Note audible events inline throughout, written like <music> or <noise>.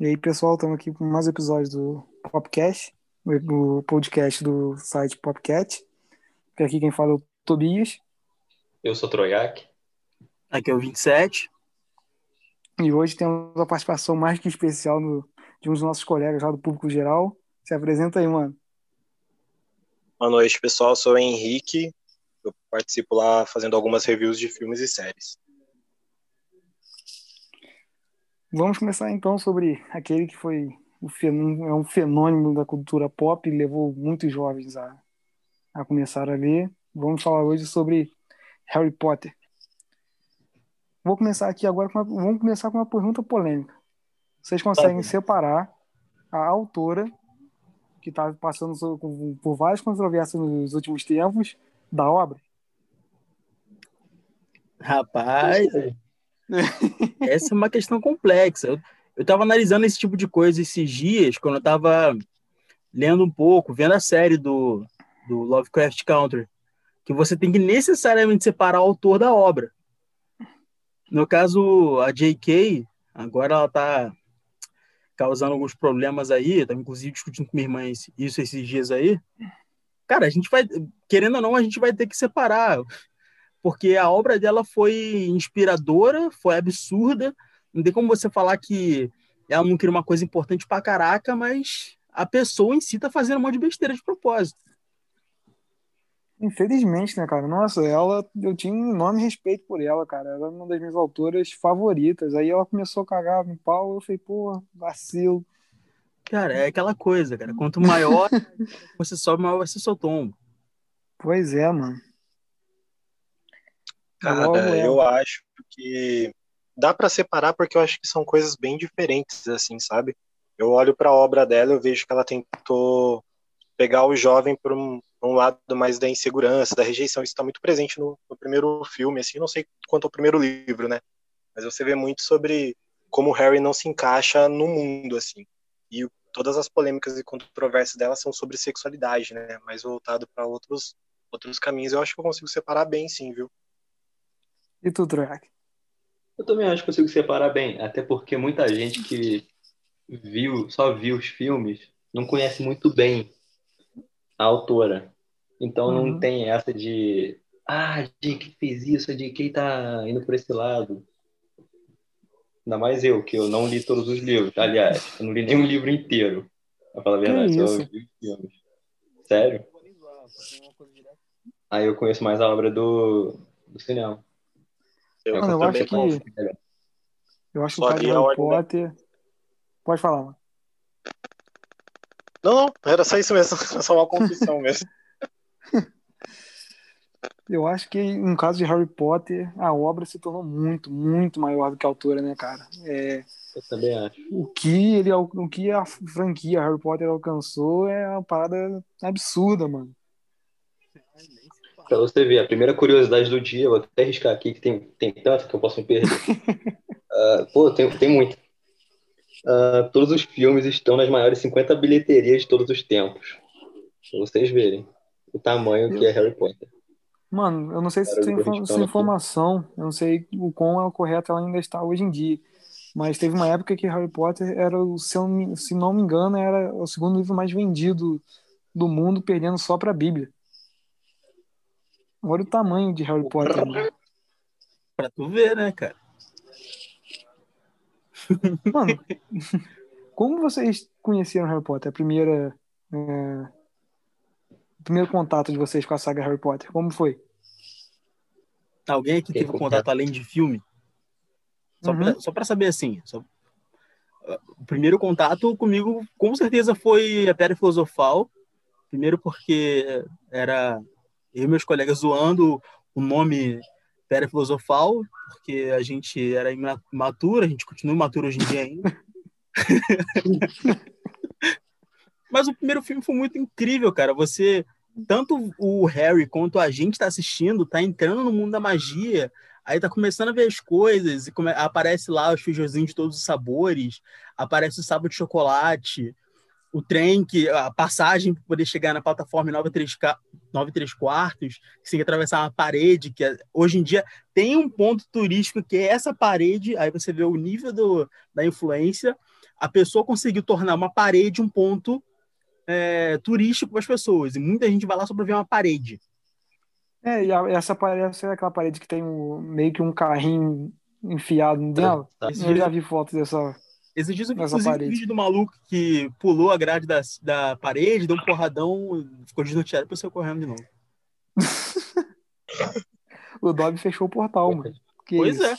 E aí, pessoal, estamos aqui com mais episódios do Popcast, o podcast do site Popcat. Aqui quem fala é o Tobias. Eu sou Troiac. Aqui é o 27. E hoje temos a participação mais que especial no, de um dos nossos colegas lá do público geral. Se apresenta aí, mano. Boa noite, pessoal. Eu sou o Henrique. Eu participo lá fazendo algumas reviews de filmes e séries. Vamos começar então sobre aquele que foi é um fenômeno da cultura pop e levou muitos jovens a, a começar a ler. Vamos falar hoje sobre Harry Potter. Vou começar aqui agora com uma, vamos começar com uma pergunta polêmica. Vocês conseguem separar a autora que está passando por várias controvérsias nos últimos tempos da obra? Rapaz, <laughs> essa é uma questão complexa. Eu, eu tava analisando esse tipo de coisa esses dias, quando eu tava lendo um pouco, vendo a série do, do Lovecraft Country, que você tem que necessariamente separar o autor da obra. No caso, a J.K., agora ela tá causando alguns problemas aí, tá inclusive discutindo com minha irmã isso esses dias aí. Cara, a gente vai, querendo ou não, a gente vai ter que separar porque a obra dela foi inspiradora, foi absurda. Não tem como você falar que ela não queria uma coisa importante pra caraca, mas a pessoa em si tá fazendo um monte de besteira de propósito. Infelizmente, né, cara? Nossa, ela, eu tinha um enorme respeito por ela, cara. Ela é uma das minhas autoras favoritas. Aí ela começou a cagar no pau, eu falei, pô, vacilo. Cara, é aquela coisa, cara. Quanto maior <laughs> você sobe, maior vai ser seu tombo. Pois é, mano. Cara, eu acho que dá para separar porque eu acho que são coisas bem diferentes, assim, sabe? Eu olho para a obra dela, eu vejo que ela tentou pegar o jovem por um, um lado mais da insegurança, da rejeição. Isso está muito presente no, no, primeiro filme, assim, não sei quanto ao primeiro livro, né? Mas você vê muito sobre como Harry não se encaixa no mundo, assim. E todas as polêmicas e controvérsias dela são sobre sexualidade, né? Mais voltado para outros outros caminhos. Eu acho que eu consigo separar bem, sim, viu? E tu, Troiak? Eu também acho que consigo separar bem, até porque muita gente que viu, só viu os filmes, não conhece muito bem a autora. Então uhum. não tem essa de ah, a JK fez isso, a JK tá indo por esse lado. Ainda mais eu, que eu não li todos os livros. Aliás, eu não li nenhum livro inteiro. Pra falar a verdade, só vi os filmes. Sério? Aí eu conheço mais a obra do, do cinema. Eu, mano, eu acho que. Eu acho que o cara Harry Potter. Da... Pode falar, mano. Não, não, era só isso mesmo, <laughs> só uma confissão <laughs> mesmo. Eu acho que no caso de Harry Potter, a obra se tornou muito, muito maior do que a autora, né, cara? É, eu também acho. O que, ele, o que a franquia Harry Potter alcançou é uma parada absurda, mano. Pra você ver, a primeira curiosidade do dia, vou até arriscar aqui, que tem, tem tanto que eu posso me perder. uh, <laughs> pô, tem, tem muito. Uh, todos os filmes estão nas maiores 50 bilheterias de todos os tempos. Pra vocês verem o tamanho que é Harry Potter. Mano, eu não sei se tem essa informação, eu não sei o quão é o correto ela ainda está hoje em dia. Mas teve uma época que Harry Potter era, se, eu, se não me engano, era o segundo livro mais vendido do mundo, perdendo só para a Bíblia. Olha o tamanho de Harry Potter. Né? Pra tu ver, né, cara? Mano, <laughs> como vocês conheceram Harry Potter? A primeira. É... O primeiro contato de vocês com a saga Harry Potter, como foi? Alguém aqui teve contato além de filme? Só, uhum. pra, só pra saber assim. Só... O primeiro contato comigo, com certeza, foi a Pedra Filosofal. Primeiro porque era eu e meus colegas zoando o nome Pedra Filosofal, porque a gente era imatura, a gente continua imaturo hoje em dia ainda. <laughs> Mas o primeiro filme foi muito incrível, cara. Você, tanto o Harry quanto a gente tá assistindo, tá entrando no mundo da magia, aí tá começando a ver as coisas, e come... aparece lá os feijozinhos de todos os sabores, aparece o sábado de chocolate, o trem, que a passagem para poder chegar na plataforma 9 3, 9 3 quartos, que tem que atravessar uma parede, que é, hoje em dia tem um ponto turístico que é essa parede, aí você vê o nível do, da influência, a pessoa conseguiu tornar uma parede um ponto é, turístico para as pessoas. E muita gente vai lá só para ver uma parede. É, e a, essa parede é aquela parede que tem um, meio que um carrinho enfiado. É, tá. Eu já vi fotos dessa. Esses dias eu vi um vídeo do maluco que pulou a grade da, da parede, deu um porradão, ficou desnorteado e saiu correndo de novo. <laughs> o Dobby fechou o portal, mano. Que pois é.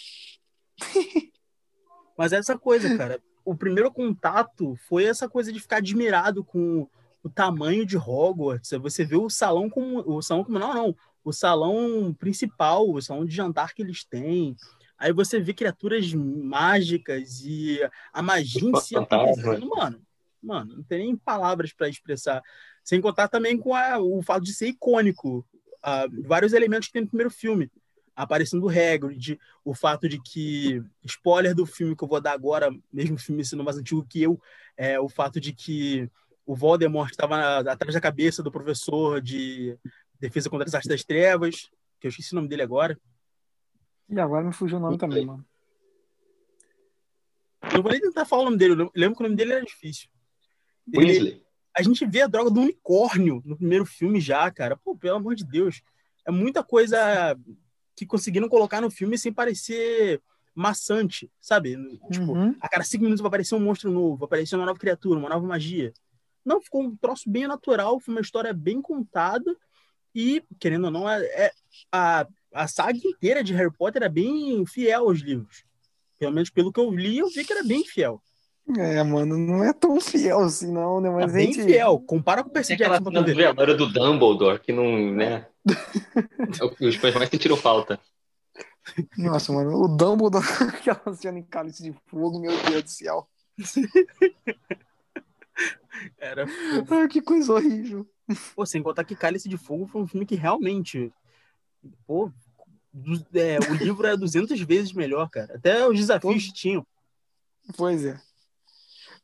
Mas essa coisa, cara. O primeiro contato foi essa coisa de ficar admirado com o tamanho de Hogwarts. Você vê o salão como. O salão como. Não, não. O salão principal, o salão de jantar que eles têm. Aí você vê criaturas mágicas e a magia em si acontecendo, mano. Mano, não tem nem palavras para expressar. Sem contar também com a, o fato de ser icônico. Uh, vários elementos que tem no primeiro filme aparecendo o Hagrid, o fato de que, spoiler do filme que eu vou dar agora, mesmo o filme sendo mais antigo que eu, é o fato de que o Voldemort estava atrás da cabeça do professor de defesa contra as artes das trevas, que eu esqueci o nome dele agora. E agora me fugiu o nome também, mano. Eu vou nem tentar falar o nome dele, eu lembro que o nome dele era difícil. Ele, a gente vê a droga do unicórnio no primeiro filme já, cara. Pô, pelo amor de Deus. É muita coisa que conseguiram colocar no filme sem parecer maçante, sabe? Tipo, uhum. a cada cinco minutos vai aparecer um monstro novo, vai aparecer uma nova criatura, uma nova magia. Não, ficou um troço bem natural, foi uma história bem contada e, querendo ou não, é, é a, a saga inteira de Harry Potter é bem fiel aos livros. Pelo menos pelo que eu li, eu vi que era bem fiel. É, mano, não é tão fiel assim, não, né? Mas é bem gente... fiel. Compara com o Percy Jackson. Aquela cena do Dumbledore, que não, né? É os fãs mais sentiram falta. Nossa, mano, o Dumbledore, <laughs> aquela cena em Cálice de Fogo, meu Deus do céu. Era. Ah, que coisa horrível. Pô, sem contar que Cálice de Fogo foi um filme que realmente. Pô, é, o livro é 200 vezes melhor, cara. Até os desafios Pô. tinham. Pois é.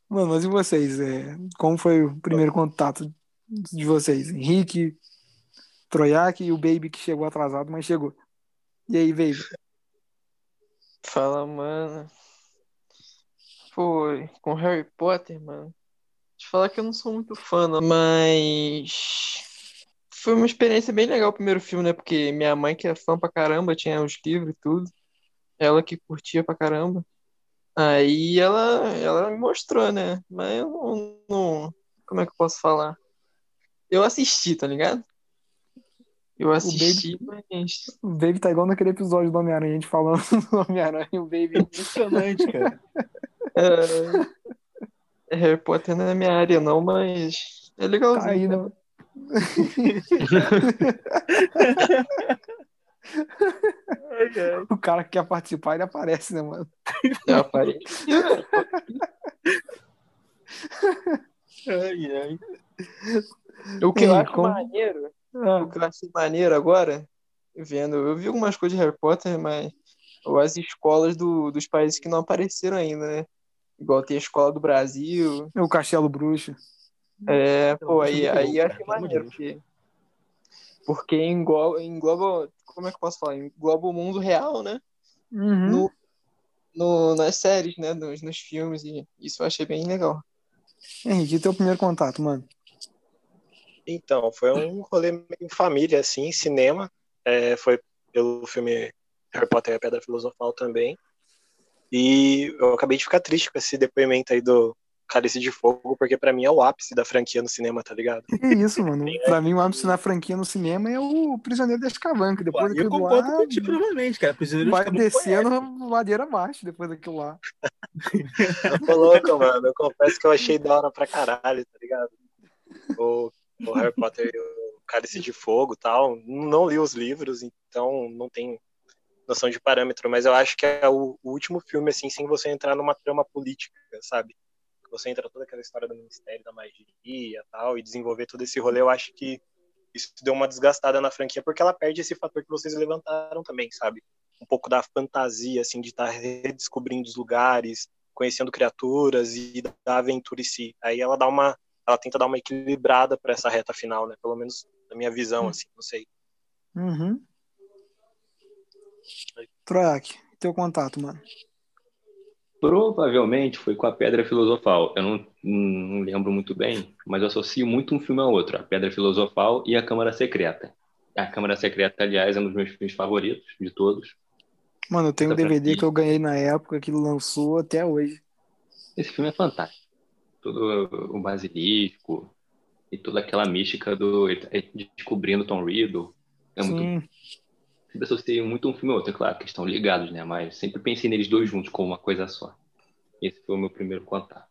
Mano, mas e vocês? É, como foi o primeiro contato de vocês? Henrique, Troiak e o Baby que chegou atrasado, mas chegou. E aí, Baby? Fala, mano. Foi com Harry Potter, mano. Te falar que eu não sou muito fã, não, mas foi uma experiência bem legal o primeiro filme, né? Porque minha mãe, que é fã pra caramba, tinha os livros e tudo. Ela que curtia pra caramba. Aí ela, ela me mostrou, né? Mas eu não, não. Como é que eu posso falar? Eu assisti, tá ligado? Eu assisti, o Baby, mas. O Baby tá igual naquele episódio do Homem-Aranha, a gente falando <laughs> do Homem-Aranha o Baby. Impressionante, <laughs> cara. É... Harry Potter não é minha área, não, mas. É legalzinho. Tá aí, né? <laughs> o cara que quer participar, ele aparece, né, mano? Já aparece. ai, ai. O que eu acho como... maneiro, ah. o que eu acho maneiro agora, vendo, eu vi algumas coisas de Harry Potter, mas as escolas do, dos países que não apareceram ainda, né? Igual tem a escola do Brasil. O Castelo Bruxo. É, pô, aí, aí eu achei maneiro, porque, porque engloba, engloba, como é que eu posso falar? Engloba o mundo real, né? Uhum. No, no, nas séries, né? Nos, nos filmes, e isso eu achei bem legal. Henrique, teu primeiro contato, mano? Então, foi um rolê meio família, assim, cinema. É, foi pelo filme Harry Potter e a Pedra Filosofal também. E eu acabei de ficar triste com esse depoimento aí do, Cálice de Fogo, porque para mim é o ápice da franquia no cinema, tá ligado? É isso, mano. pra mim o ápice na franquia no cinema é o Prisioneiro de Azkaban, que depois Pô, daquilo eu concordo lá... contigo novamente, cara. Prisioneiro vai descendo ladeira abaixo depois daquilo lá. <laughs> tô louco, mano. Eu confesso que eu achei da hora pra caralho, tá ligado? O, o Harry Potter e o Cálice de Fogo e tal. Não li os livros, então não tenho noção de parâmetro, mas eu acho que é o, o último filme, assim, sem você entrar numa trama política, sabe? Você entra toda aquela história do Ministério da Magia e tal, e desenvolver todo esse rolê, eu acho que isso deu uma desgastada na franquia, porque ela perde esse fator que vocês levantaram também, sabe? Um pouco da fantasia, assim, de estar tá redescobrindo os lugares, conhecendo criaturas e da aventura em si. Aí ela dá uma, ela tenta dar uma equilibrada para essa reta final, né? Pelo menos na minha visão, hum. assim, não sei. Uhum. Troiak, teu contato, mano. Provavelmente foi com a Pedra Filosofal. Eu não, não lembro muito bem, mas eu associo muito um filme ao outro: a Pedra Filosofal e a Câmara Secreta. A Câmara Secreta, aliás, é um dos meus filmes favoritos de todos. Mano, eu tenho um DVD que eu ganhei na época que lançou até hoje. Esse filme é fantástico. Todo o basilisco e toda aquela mística do descobrindo Tom Riddle. É muito. Sempre associei muito um filme ao outro, é claro que estão ligados, né? Mas sempre pensei neles dois juntos como uma coisa só. Esse foi o meu primeiro contato.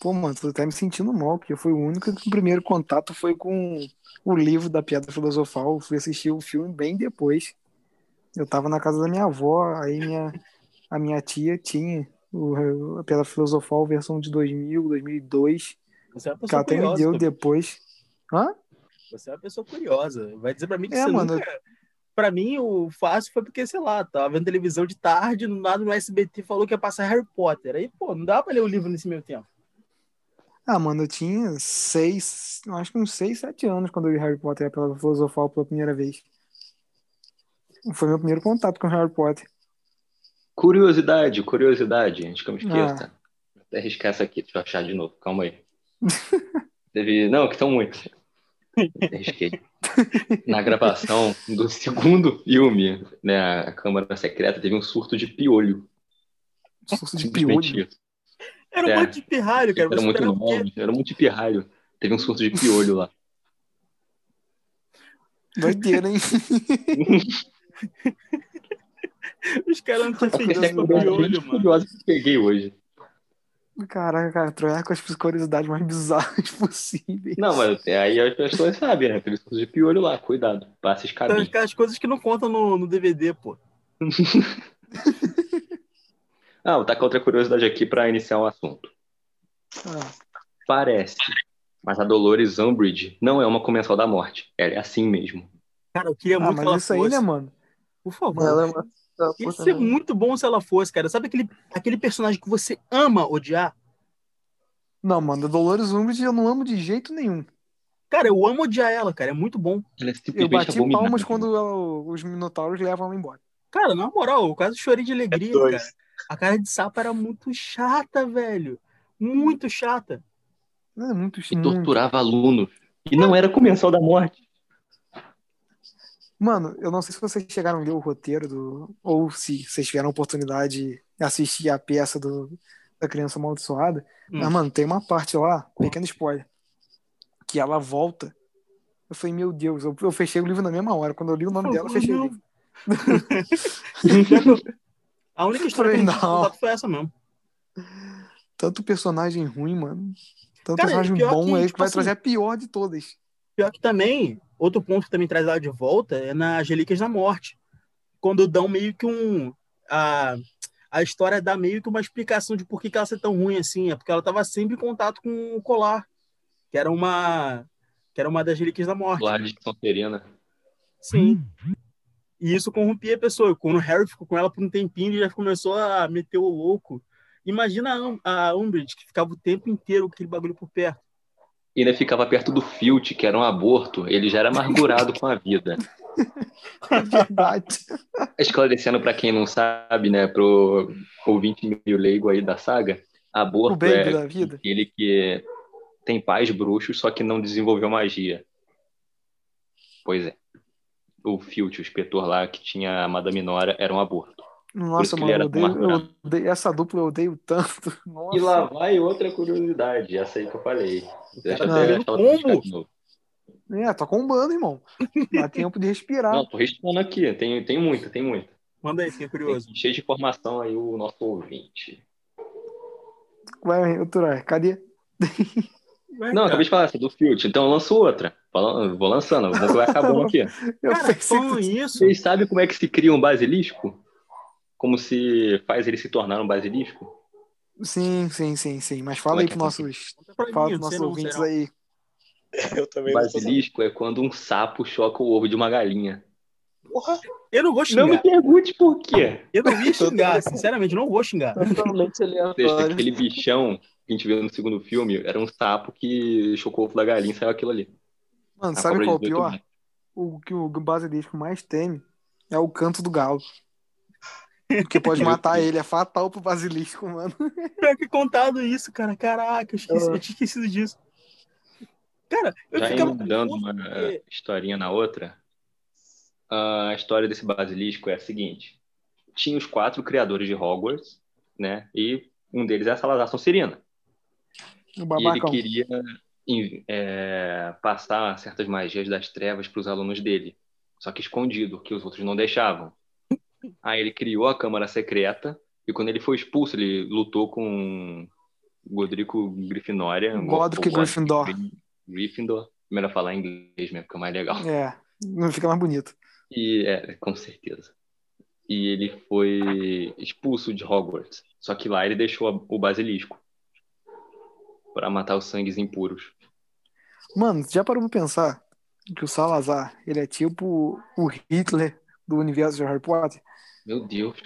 Pô, mano, tô até me sentindo mal, porque foi o único que o primeiro contato foi com o livro da Pedra Filosofal. Eu fui assistir o filme bem depois. Eu tava na casa da minha avó, aí minha, a minha tia tinha o, a Pedra Filosofal, versão de 2000, 2002. Você é uma pessoa que ela até me deu depois. Hã? Você é uma pessoa curiosa. Vai dizer pra mim que é, você mano, nunca... Pra mim, o fácil foi porque, sei lá, tava vendo televisão de tarde, no nada no SBT falou que ia passar Harry Potter. Aí, pô, não dá pra ler o livro nesse meio tempo. Ah, mano, eu tinha seis, acho que uns seis, sete anos quando eu li Harry Potter pela Filosofal pela primeira vez. Foi meu primeiro contato com Harry Potter. Curiosidade, curiosidade, antes que eu me esqueça. Ah. Até arriscar essa aqui, deixa eu achar de novo, calma aí. Teve... Não, que são muitos. <laughs> Arrisquei. Na gravação do segundo filme, né, a Câmara Secreta, teve um surto de piolho. Surto de piolho? Era um é. monte de pirralho, cara. Era muito novo, era um monte de pirralho. Teve um surto de piolho lá. Doideira, hein? Os caras não tinham feito piolho, mano. curioso que peguei hoje. Caraca, cara, trocar com as curiosidades mais bizarras <laughs> possíveis. Não, mas aí as pessoas sabem, né? Aqueles de piolho lá, cuidado, passa escabinho. Então, as coisas que não contam no, no DVD, pô. ah, vou tacar outra curiosidade aqui para iniciar o um assunto. Ah. Parece, mas a Dolores Umbridge não é uma comensal da morte. Ela é assim mesmo. Cara, eu queria ah, muito mas que isso aí, né, mano? Por favor. Ela é uma Ia ser muito bom se ela fosse, cara. Sabe aquele, aquele personagem que você ama odiar? Não, mano, Dolores Umbridge eu não amo de jeito nenhum. Cara, eu amo odiar ela, cara. É muito bom. É eu bati palmas quando ela, os Minotauros levam ela embora. Cara, na moral, eu quase chorei de alegria, é cara. A cara de sapo era muito chata, velho. Muito chata. É muito E torturava alunos. E não era comensal da morte. Mano, eu não sei se vocês chegaram a ler o roteiro do. Ou se vocês tiveram a oportunidade de assistir a peça do, da criança amaldiçoada. Hum. Mas, mano, tem uma parte lá, pequeno spoiler, que ela volta. Eu falei, meu Deus, eu, eu fechei o livro na mesma hora. Quando eu li o nome dela, eu fechei o livro. <laughs> a única história falei, que eu foi essa mesmo. Tanto personagem ruim, mano. Tanto Cara, personagem bom, que, é que tipo vai assim, trazer a pior de todas. Pior que também, Outro ponto que também traz ela de volta é na Angelicas da Morte, quando dão meio que um. A, a história dá meio que uma explicação de por que, que ela ser tão ruim assim. É porque ela estava sempre em contato com o colar, que era uma. Que era uma das relíquias da morte. Colar de Sonserina. Sim. E isso corrompia a pessoa. Quando o Harry ficou com ela por um tempinho, ele já começou a meter o louco. Imagina a Umbridge, que ficava o tempo inteiro com aquele bagulho por perto e ainda ficava perto do Filt, que era um aborto, ele já era amargurado com a vida. <laughs> É verdade. <laughs> Esclarecendo para quem não sabe, né, pro ouvinte meio leigo aí da saga, aborto é aquele que tem pais bruxos, só que não desenvolveu magia. Pois é. O Filt, o inspetor lá que tinha a Madame Nora, era um aborto. Nossa, mano, eu odeio, eu odeio, essa dupla eu odeio tanto. Nossa. <laughs> E lá vai outra curiosidade, essa aí que eu falei. Deixa eu até de novo. É, tá combando, irmão. Dá tempo de respirar. Não, tô respondendo aqui. Tem, tem muita, tem muita. Manda aí, fiquei curioso. Tem, cheio de informação aí o nosso ouvinte. Vai, doutor, cadê? Vai, não, acabei de falar essa do Filt, então eu lanço outra. Vou lançando, vai <laughs> acabando aqui. eu Cara, pensei isso. Vocês sabem como é que se cria um basilisco? Como se faz ele se tornar um basilisco? Sim, sim, sim, sim. Mas fala aí é para é nossos, fala mim, nossos ouvintes aí. <laughs> Eu também. Basilisco é quando um sapo choca o ovo de uma galinha. Porra, eu não vou xingar. Não me pergunte por quê. Eu não vou <laughs> xingar, sinceramente, não vou xingar. Totalmente Aquele bichão que a gente viu no segundo filme era um sapo que chocou o ovo da galinha e saiu aquilo ali. Mano, a sabe qual é o pior? O que o basilisco mais teme é o canto do galo. Porque pode matar ele, é fatal pro basilisco, mano. <laughs> Pior que contado isso, cara. Caraca, eu, esqueci, eu tinha esquecido disso. Cara, eu Já ficava confuso uma porque- historinha na outra, a história desse basilisco é a seguinte: tinha os quatro criadores de Hogwarts, né? E um deles é Salazar Sonserina. O E ele queria é, passar certas magias das trevas para os alunos dele, só que escondido, que os outros não deixavam. Aí ele criou a Câmara Secreta e quando ele foi expulso, ele lutou com Godrico Grifinória. Godric Gryffindor. Gry- Gryffindor. Melhor falar em inglês mesmo, porque é mais legal. É, não fica mais bonito. E é, com certeza. E ele foi expulso de Hogwarts. Só que lá ele deixou o basilisco para matar os sangues impuros. Mano, já parou pra pensar que o Salazar, ele é tipo o Hitler do universo de Harry Potter? Meu Deus.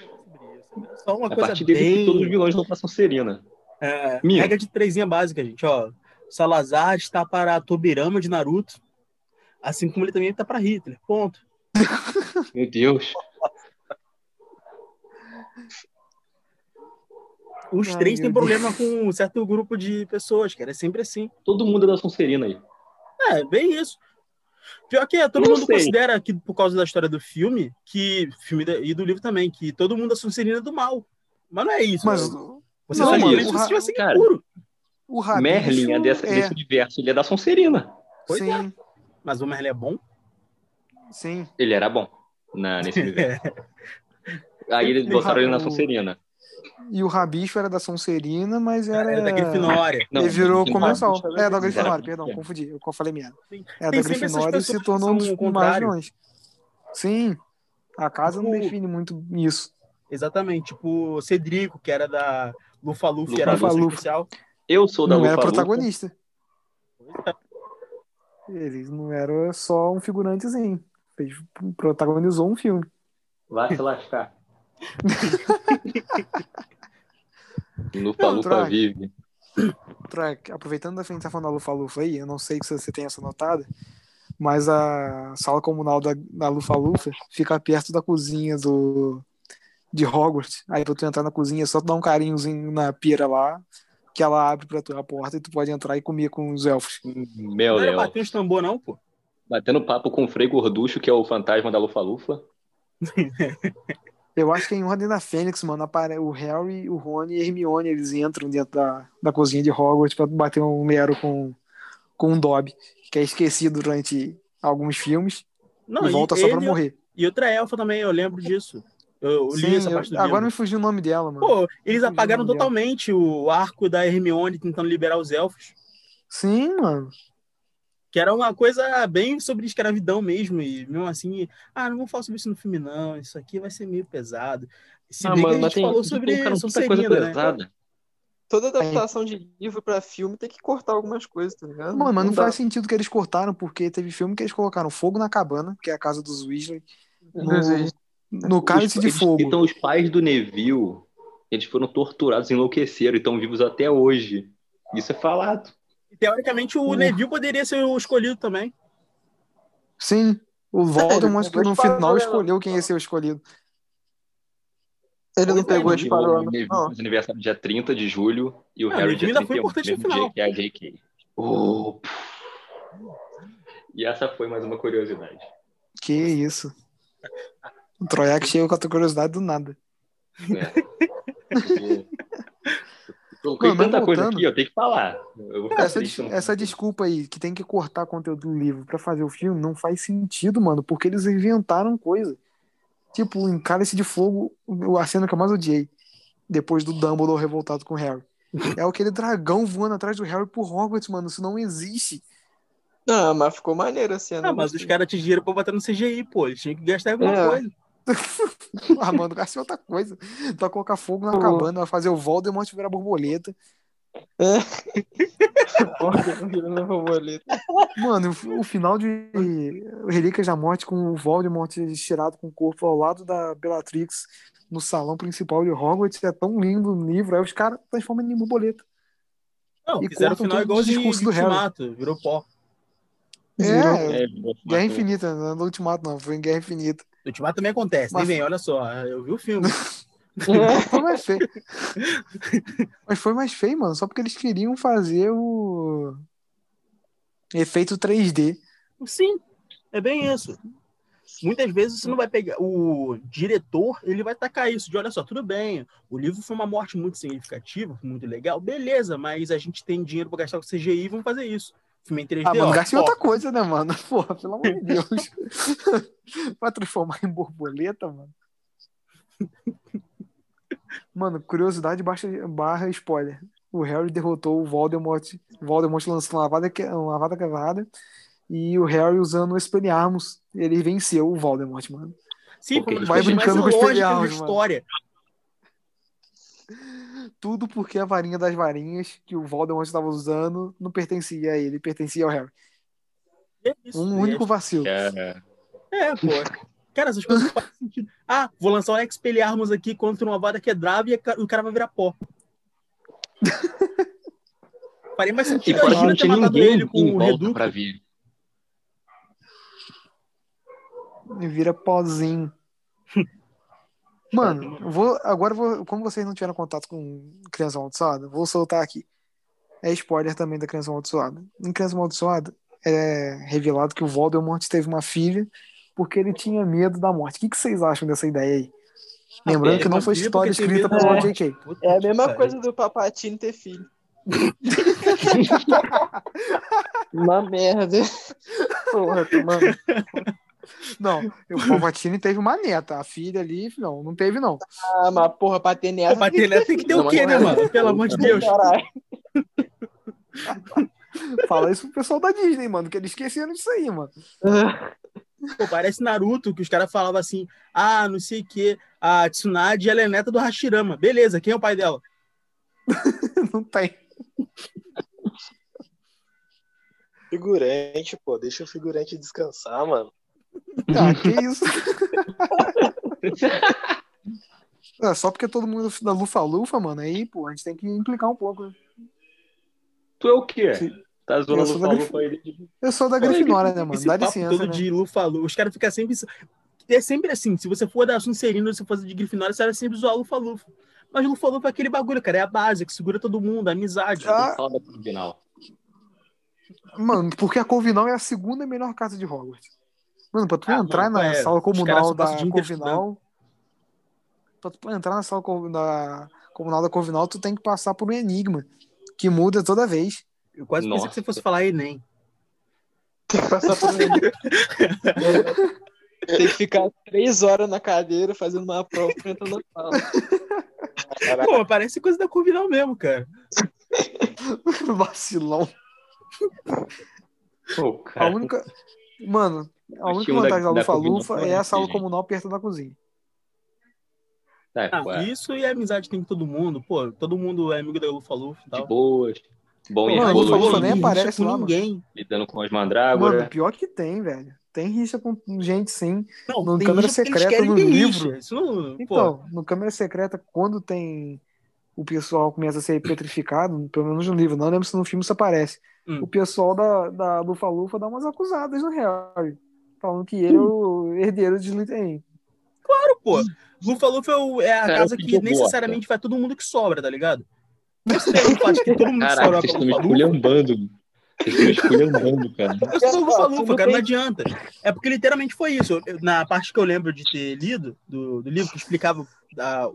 Só uma a coisa partir dele que bem... todos os vilões vão pra Sonserina. É, Minha. regra de trezinha básica, gente, ó. Salazar está para Tobirama de Naruto, assim como ele também está para Hitler. Ponto. <laughs> Meu Deus. Os Ai, três têm problema com um certo grupo de pessoas, cara. É sempre assim. Todo mundo é da Sonserina aí. É, bem isso. Pior que é, todo Não mundo sei. considera que, por causa da história do filme, que filme da- e do livro também, que todo mundo é Sonserina do mal. Mas não é isso. Mas né? você não, só mano, diria se Ra- tivesse cara, puro. o Rabicho Merlin é, dessa, é, desse universo, ele é da Sonserina. Pois é. sim, Mas o Merlin é bom? sim. Ele era bom na, nesse <laughs> universo. Aí eles botaram ele na Sonserina. E o Rabicho era da Sonserina, mas era... Era da Grifinória. Não, ele virou comensal. É, da Grifinória, perdão, É. confundi. Eu falei merda. É da Grifinória e se tornou um dos mais Sim, a casa não O- define muito isso. Exatamente. Tipo, o Cedrico, que era da Lufa-Lufa, era Lufa-Lufa. da especial. Eu sou da Não era Lufa-Lufa. protagonista. Ele não era só um figurantezinho. Fez, protagonizou um filme. Vai se lascar. <laughs> Não, Lufa-Lufa vive. Pra- aproveitando da frente tá falando da Lufa-Lufa aí, eu não sei se você tem essa notada, mas a sala comunal da, da Lufa-Lufa fica perto da cozinha do de Hogwarts. Aí pra tu entrar na cozinha, é só tu dar um carinhozinho na pira lá, que ela abre pra tu a porta e tu pode entrar e comer com os elfos. Meu Não era Deus. bater uns tambor, não, pô. Batendo papo com o Frei Gorducho, que é o fantasma da Lufa-Lufa. <laughs> Eu acho que é em Ordem da Fênix, mano, o Harry, o Rony e a Hermione, eles entram dentro da, da cozinha de Hogwarts pra bater um lero com, com um Dobby, que é esquecido durante alguns filmes Não, e volta e só pra ele- morrer. E outra elfa também, eu lembro disso. Eu, eu li Sim, essa eu- parte do agora me fugiu o nome dela, mano. Pô, eles apagaram totalmente o arco da Hermione tentando liberar os elfos. Sim, mano. Que era uma coisa bem sobre escravidão mesmo. E mesmo assim, ah, não vou falar sobre isso no filme, não. Isso aqui vai ser meio pesado. Se Ah, bem que mano, a mas gente tem falou sobre colocaram tanta coisa né? pesada. Toda adaptação de livro pra filme tem que cortar algumas coisas, tá ligado? Mano, mas não dá. faz sentido que eles cortaram, porque teve filme que eles colocaram fogo na cabana, que é a casa dos Weasley, Inclusive, no cálice Os- de eles- fogo. Então, os pais do Neville, eles foram torturados, enlouqueceram e estão vivos até hoje. Isso é falado. Teoricamente, o Uh. Neville poderia ser o escolhido também. Sim, o Voldemort que no final escolheu quem ia ser o escolhido. ele não Pois é, pegou mas as O aniversário dia 30 de julho e o Não, Harry o dia Neville ainda foi 31, importante no final. dia que é a JK. Oh, e essa foi mais uma curiosidade. Que isso. O Troiac chega com a tua curiosidade do nada. Né? <laughs> Coloquei Mano, tanta coisa voltando- aqui, eu tenho que falar. Eu vou ficar Essa, triste, des- essa desculpa aí, que tem que cortar conteúdo do livro pra fazer o filme, não faz sentido, mano, porque eles inventaram coisa. Tipo, em Cálice de Fogo, o- a cena que eu mais odiei, depois do Dumbledore revoltado com o Harry. É aquele dragão voando atrás do Harry por Hogwarts, mano. Isso não existe. Não, mas ficou maneiro a cena. Ah, mas os caras te dinheiro pra botar no CGI, pô. Eles tinham que gastar alguma É. coisa. <laughs> Ah, mano, gasta outra coisa. Vai colocar fogo na Pô. cabana, vai fazer o Voldemort virar borboleta. <laughs> Borboleta. Mano, o, o final de Relíquias da Morte com o Voldemort estirado com o corpo ao lado da Bellatrix no salão principal de Hogwarts é tão lindo no livro. Aí os caras transformam em borboleta. Não, E fizeram o final igual o de, discurso de do Harry. Ultimato. Virou pó. É, É, Guerra Infinita, não é do Ultimato, não. Foi em Guerra Infinita. Ultimato também acontece, Mas- nem vem, olha só. Eu vi o filme. <laughs> Foi mais feio. Mas foi mais feio, mano, só porque eles queriam fazer o efeito 3D. Sim, é bem isso. Muitas vezes você não vai pegar. O diretor, ele vai tacar isso, de olha só, tudo bem, o livro foi uma morte muito significativa, muito legal, beleza, mas a gente tem dinheiro pra gastar com CGI, vamos fazer isso. Filme em 3D. Ah, mano, em ó, outra coisa, né, mano? <laughs> Porra, pelo amor de Deus. <laughs> Vai transformar em borboleta, mano. Mano, curiosidade baixa, barra spoiler. O Harry derrotou o Voldemort. Voldemort lançou uma lavada, que- uma lavada quebrada. E o Harry usando o Expelliarmus. Ele venceu o Voldemort, mano. Sim, das Vai brincando com da Expelliarmus, mano. Tudo porque a varinha das varinhas que o Voldemort estava usando não pertencia a ele, pertencia ao Harry. É isso, Um é único vacilo. Cara, É, pô. Cara, essas coisas não fazem sentido. Ah, vou lançar um Expelliarmus aqui contra uma vada quebrada e a ca- o cara vai virar pó. Faria mais E sentido fora a que não tinha matado ninguém ele com em o volta reduto. pra vir. E vira pozinho. <laughs> Mano, eu vou, agora vou, como vocês não tiveram contato com Criança Amaldiçoada, vou soltar aqui. É spoiler também da Criança Amaldiçoada. Em Criança Amaldiçoada é revelado que o Voldemort teve uma filha porque ele tinha medo da morte. O que, que vocês acham dessa ideia aí? Lembrando teve que não uma foi história escrita pelo morte. J.K. É a mesma coisa do Papatini ter filho. <laughs> Uma merda. Porra, mano. Não, o Palpatine teve uma neta. A filha ali, não, não teve não. Ah, mas porra, pra ter nessa. pra ter neto tem que ter Não, o quê, né, é. mano? Pelo amor de Deus. Caralho. <laughs> Fala isso pro pessoal da Disney, mano, que eles esqueceram disso aí, mano. Pô, parece Naruto, que os caras falavam assim, ah, não sei o quê, a Tsunade, ela é neta do Hashirama. Beleza, quem é o pai dela? <laughs> Não tem. Figurante, pô, deixa o figurante descansar, mano. Ah, <laughs> que isso? É, só porque todo mundo da Lufa-Lufa, mano, aí, pô, a gente tem que implicar um pouco. né? Tu é o quê? Sim. Tá zoando Eu sou Lufa-Lufa aí? Eu sou da Grifinória, né, mano? Dá licença, todo né? de Lufa-Lufa, os caras ficam sempre... É sempre assim, se você for da Sonserina, se você for de Grifinória, você vai sempre zoar Lufa-Lufa. Mas Lufa-Lufa é aquele bagulho, cara, é a base, que segura todo mundo, a amizade. Ah, Fala da Corvinal. Mano, porque a Corvinal é a segunda melhor casa de Hogwarts. Mano, pra tu Ah, entrar mano, na é, sala comunal da Corvinal. Pra tu entrar na sala da comunal da Corvinal, tu tem que passar por um enigma. Que muda toda vez. Eu quase pensei Nossa. que você fosse falar Enem. Tem que passar por ele. <laughs> Tem que ficar três horas na cadeira fazendo uma prova pra entrar na sala. Pô, parece coisa da Corvinal mesmo, cara. <laughs> Vacilão. Pô, A cara. única. Mano, a única vantagem da da Lufa-Lufa é a sala comunal perto da cozinha. É, Ah, é, isso e a amizade tem com todo mundo. Pô, todo mundo é amigo da Lufa-Lufa e de tal. boas. Bom em Mano, evoluir, Lufa-Lufa nem aparece lá, mano. ninguém. lidando com as Mano, mandrágoras. pior que tem, velho. Tem rixa com gente, sim. Não, No tem câmera secreta querem no livro. não, pô, Então, no câmera secreta, quando tem. O pessoal começa a ser petrificado, pelo menos no livro, não lembro se no filme isso aparece. Hum. O pessoal da, da Lufa-Lufa dá umas acusadas no Harry. Falando que ele é o herdeiro de Slytherin. pô. Lufa-Lufa é, é a Cara, casa que necessariamente vai todo mundo que sobra, tá ligado? Fato de que todo mundo Caraca, sobra vocês estão me esculhambando. Vocês estão me esculhambando, cara. eu sou Lufa-Lufa, cara, não adianta. É porque literalmente foi isso. Eu- na parte que eu lembro de ter lido, do, do livro que explicava ah,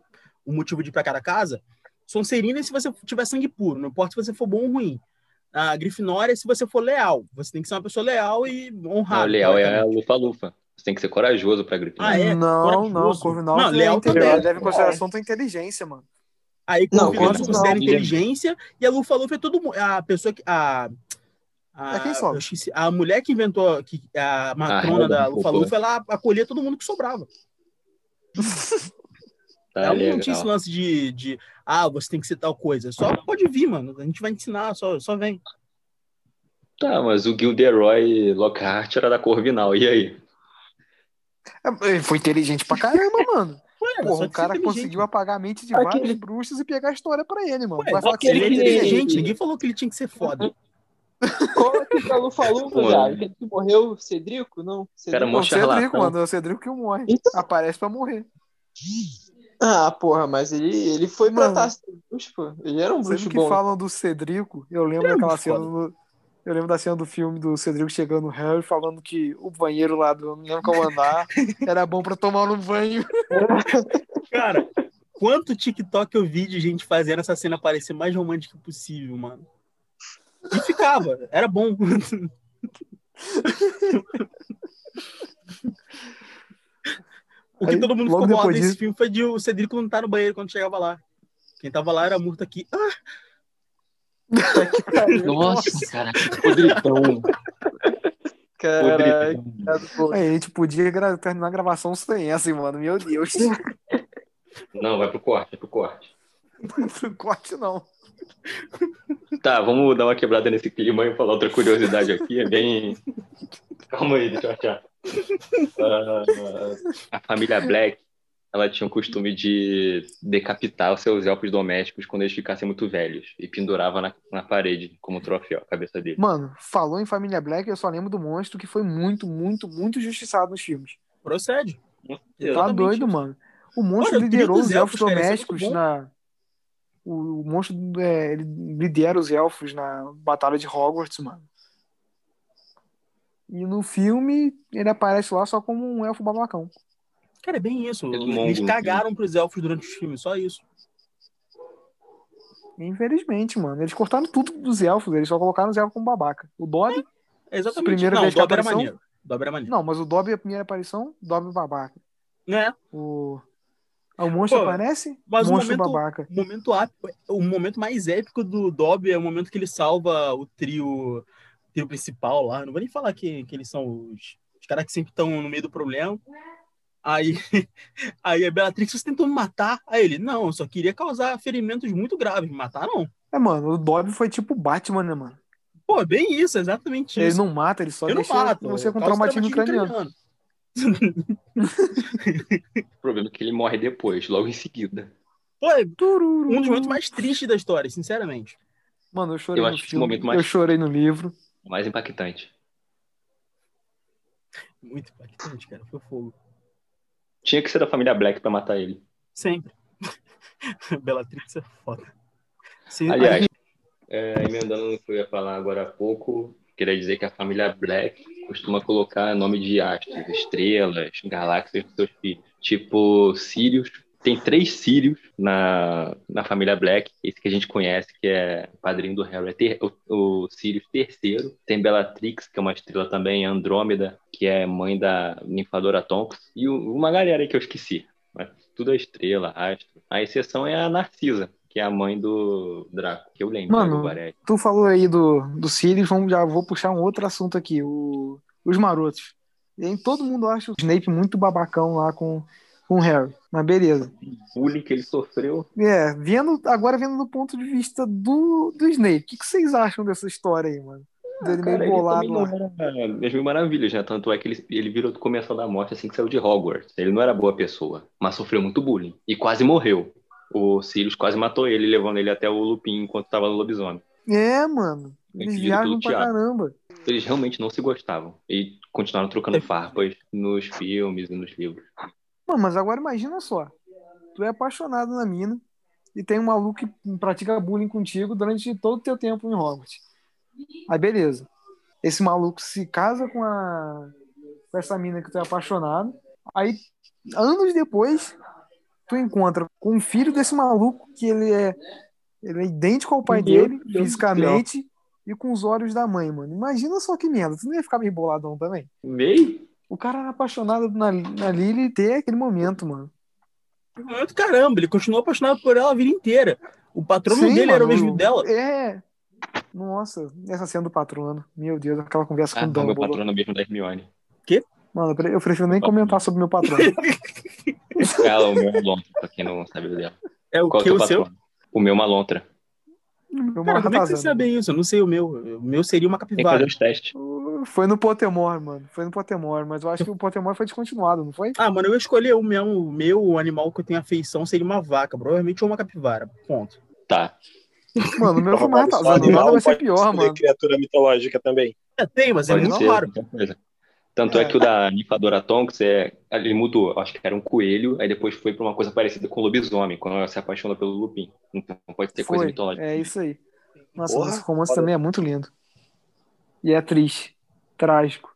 o motivo de ir pra cada casa, Sonserina é se você tiver sangue puro, não importa se você for bom ou ruim. A Grifinória é se você for leal. Você tem que ser uma pessoa leal e Não, honrada. leal é a. Lufa-Lufa. Você tem que ser corajoso pra gritar. Ah, é? não, Corajoso. não, Corvinal Não, é leal inte- também. leva em consideração tua inteligência, mano. Aí Não, Corvinal se considera não. inteligência e a Lufa-Lufa é todo mundo. A pessoa que. A, a, É quem esqueci- a mulher que inventou que, a matrona Helga da Lufa. Lufa-Lufa, ela acolhia todo mundo que sobrava. <laughs> Tá ela legal. não tinha esse lance de, de. Ah, você tem que ser tal coisa. Só pode vir, mano. A gente vai ensinar, só, só vem. Tá, mas o Gilderoy Lockhart era da Corvinal. E aí? É, Ele foi inteligente pra caramba, <laughs> mano. Ué, Porra, o cara conseguiu apagar a mente de Aquele- vários bruxos e pegar a história pra ele, mano. Ué, Vai falar que ele é inteligente. Ninguém falou que ele tinha que ser foda. <laughs> É que Lufa-Lufa, Pô, viado? Aquele que morreu, Cedrico? Não, Cara, Cedrico. mó Não, o Cedrico, mano. É o Cedrico que morre. Então- Aparece pra morrer. Ah, porra, mas ele, ele foi Mano. pra Taça bruxo, pô. Ele era um bruxo Sempre que bom. falam do Cedrico, eu lembro é daquela cena do, Eu lembro da cena do filme do Cedrico chegando no Harry falando que o banheiro lá do não lembro qual andar <laughs> era bom pra tomar no banho. <laughs> Cara, quanto TikTok eu vi de gente fazendo essa cena parecer mais romântica possível, mano. E ficava, era bom. <laughs> O que Aí, todo mundo ficou bolado depois nesse disso- filme foi de o Cedrico não estar no banheiro quando chegava lá. Quem tava lá era morto aqui. Ah, <laughs> Nossa, cara, que podridão. Aí a gente podia gra- terminar a gravação sem essa, hein, mano. Meu Deus. <laughs> Não, vai pro corte, vai pro corte. Corte não. Tá, vamos dar uma quebrada nesse clima e falar outra curiosidade aqui. É bem. Calma aí, deixa eu achar. Ah, a família Black, ela tinha o costume de decapitar os seus elfos domésticos quando eles ficassem muito velhos e pendurava na, na parede como troféu a cabeça deles. Mano, falou em Família Black, eu só lembro do monstro que foi muito, muito, muito justiçado nos filmes. procede. Tá Exatamente doido, isso. mano. O monstro Olha, liderou os elfos é domésticos bom. na. O, o monstro é, ele lidera os elfos na Batalha de Hogwarts, mano. E no filme ele aparece lá só como um elfo babacão. Cara, é bem isso. Eles mongam, cagaram pros elfos durante os filmes, só isso. Infelizmente, mano. Eles cortaram tudo dos elfos, eles só colocaram os elfos como babaca. O Dobby. É exatamente. Primeira não, vez o que Dobby era apareceu- maneiro. O Dobby era maneiro. Não, mas o Dobby é a primeira aparição, Dobby babaca. Né? O. O monstro Pô, aparece, mas o monstro momento- babaca. O momento, o momento mais épico do Dobby é o momento que ele salva o trio, trio principal lá. Não vou nem falar que, que eles são os, os caras que sempre estão no meio do problema. Aí, <laughs> aí a Bellatrix, você tentou me matar? Aí ele, não, eu só queria causar ferimentos muito graves. Me matar, não. É, mano, o Dobby foi tipo Batman, né, mano? Pô, é bem isso, exatamente Ele isso. não mata, ele só eu não deixa mato. você com traumatismo craniano. <laughs> O problema é que ele morre depois, logo em seguida. Pô, é um dos momentos mais tristes da história, sinceramente. Mano, eu chorei Eu no filme, momento mais- eu chorei no livro. O mais impactante. Muito impactante, cara. Foi fogo. Tinha que ser da família Black pra matar ele. Sempre. <laughs> Bellatrix é foda. Se- Aliás, é, emendando no que eu ia falar agora há pouco, queria dizer que a família Black costuma colocar nome de astros, estrelas, galáxias dos seus filhos. Tipo, Sirius. Tem três Sirius na, na família Black. Esse que a gente conhece, que é padrinho do Harry, é ter, o, o Sirius terceiro. Tem Bellatrix, que é uma estrela também, Andrômeda, que é mãe da ninfadora Tonks. E o- uma galera aí que eu esqueci. Mas tudo é estrela, astro. A exceção é a Narcisa, que é a mãe do Draco, que eu lembro. Mano, do Guarete. Tu falou aí do, do Sirius, vamos, já vou puxar um outro assunto aqui, o, os marotos. E aí todo mundo acha o Snape muito babacão lá com, com o Harry. Mas beleza. O bullying que ele sofreu. É, vendo, agora vendo do ponto de vista do, do Snape, o que, que vocês acham dessa história aí, mano? Dele Cara, meio ele bolado também lá. não era das mil maravilhas, né? Tanto é que ele, ele virou do Comensal da Morte assim que saiu de Hogwarts. Ele não era boa pessoa, mas sofreu muito bullying. E quase morreu. O Sirius quase matou ele, levando ele até o Lupin enquanto tava no lobisomem. É, mano. Eles viajam pra caramba. Eles realmente não se gostavam. E continuaram trocando farpas nos filmes e nos livros. Mas agora imagina só. Tu é apaixonado na mina e tem um maluco que pratica bullying contigo durante todo o teu tempo em Hogwarts. Aí beleza. Esse maluco se casa com a com essa mina que tu é apaixonado. Aí anos depois tu encontra com o filho desse maluco que ele é ele é idêntico ao pai Meu dele Deus fisicamente e com os olhos da mãe, mano. Imagina só que merda. Tu não ia ficar meio boladão também? Meio? O cara era apaixonado na, na Lily e ter aquele momento, mano. Muito caramba, ele continuou apaixonado por ela a vida inteira. O patrono Sim, dele era o mano, mesmo dela. É. Nossa, essa cena do patrono. Meu Deus, aquela conversa Ah, com o não, meu Dumbledore. patrono é mesmo da Hermione. Mano, eu prefiro nem comentar sobre meu patrono. <laughs> Ela, o meu é Malontra, pra quem não sabe o dela. É o Qual é que o o seu? O meu Malontra. Meu Cara, como é que você ratazana. sabe isso? Eu não sei o meu. O meu seria uma Tem que fazer capivara. os testes. Foi no Pottermore, mano. Foi no Pottermore, mas eu acho <laughs> que o Pottermore foi descontinuado, não foi? Ah, mano, eu escolhi o meu, o meu animal que eu tenho afeição seria uma vaca, provavelmente ou uma capivara. Ponto. Tá. Mano, o meu foi mais ratazana. animal Nada vai ser pior, mano. criatura mitológica também. É, tem, mas é muito raro. Coisa. Tanto é, É. que o da Nifadora Tonks, é, ele mudou. Acho que era um coelho, aí depois foi pra uma coisa parecida com o lobisomem, quando ela se apaixona pelo Lupin. Então pode ter coisa Foi, mitológica. é isso aí. Nossa, Porra, esse romance foda. também é muito lindo. E é triste, trágico.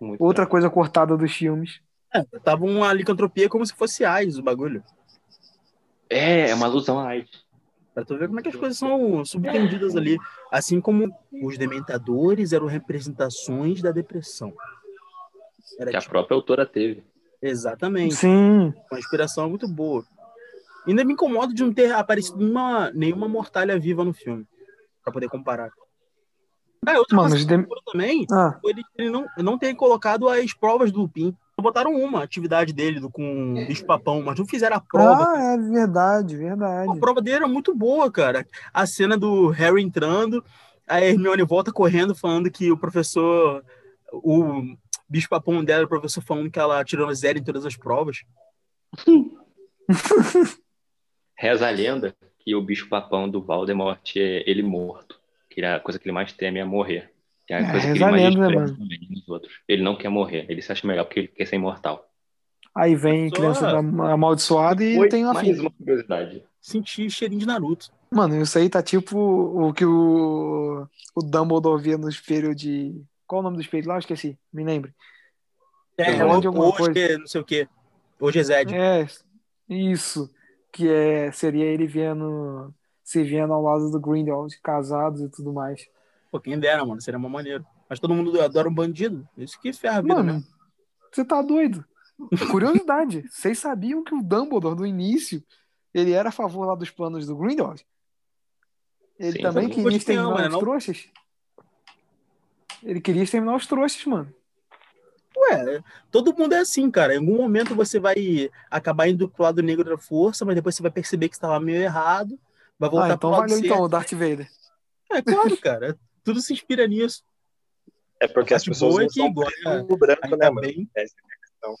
Muito Outra coisa cortada dos filmes. É, tava uma licantropia como se fosse AIDS o bagulho. É, é uma alusão à AIDS. Pra tu ver como é que as coisas são subentendidas ali. Assim como os dementadores eram representações da depressão. Era Que a tipo, própria autora teve. exatamente. Sim, Uma inspiração muito boa. Ainda me incomoda de não ter aparecido nenhuma, nenhuma mortalha viva no filme. Pra poder comparar. Ah, outra Mano, coisa incomoda também ah, foi ele, ele não, não ter colocado as provas do Lupin. Botaram uma atividade dele do, com o bicho papão, mas não fizeram a prova. ah, é verdade, A verdade. prova dele era muito boa, cara. A cena do Harry entrando, a Hermione volta correndo falando que o professor, o bicho papão dela, o professor falando que ela tirou zero em todas as provas. <laughs> Reza a lenda que o bicho papão do Voldemort é ele morto. Que a coisa que ele mais teme é morrer. Que é a É, coisa que reza ele a mais né, mano? outros. Ele não quer morrer. Ele se acha melhor porque ele quer ser imortal. Aí vem Só- criança am- amaldiçoada e Foi tem uma mais filha. uma curiosidade. Senti cheirinho de Naruto. Mano, isso aí tá tipo o que o, o Dumbledore via no espelho de. Qual o nome do espelho lá? Eu esqueci, me lembre. É, alguma hoje, coisa. não sei o quê. Hoje é Zed. É, isso. Que é, seria ele vendo. Se vendo ao lado do Grindelwald, casados e tudo mais. Pô, quem dera, mano. Seria uma maneiro. Mas todo mundo adora um bandido. Isso que ferra a vida, Mano, você tá doido? Curiosidade, <laughs> vocês sabiam que o Dumbledore, no início, ele era a favor lá dos planos do Grindelwald? Ele Sim, também queria exterminar né, os não? trouxas? Ele queria exterminar os trouxas, mano. Ué, todo mundo é assim, cara. Em algum momento você vai acabar indo pro lado negro da força, mas depois você vai perceber que estava meio errado. Vai voltar Ah, então pro lado valeu certo. então, o Darth Vader. É claro, <laughs> cara. Tudo se inspira nisso. É porque as pessoas boa é não que agora- no branco, né, mano? bem, Essa é a questão.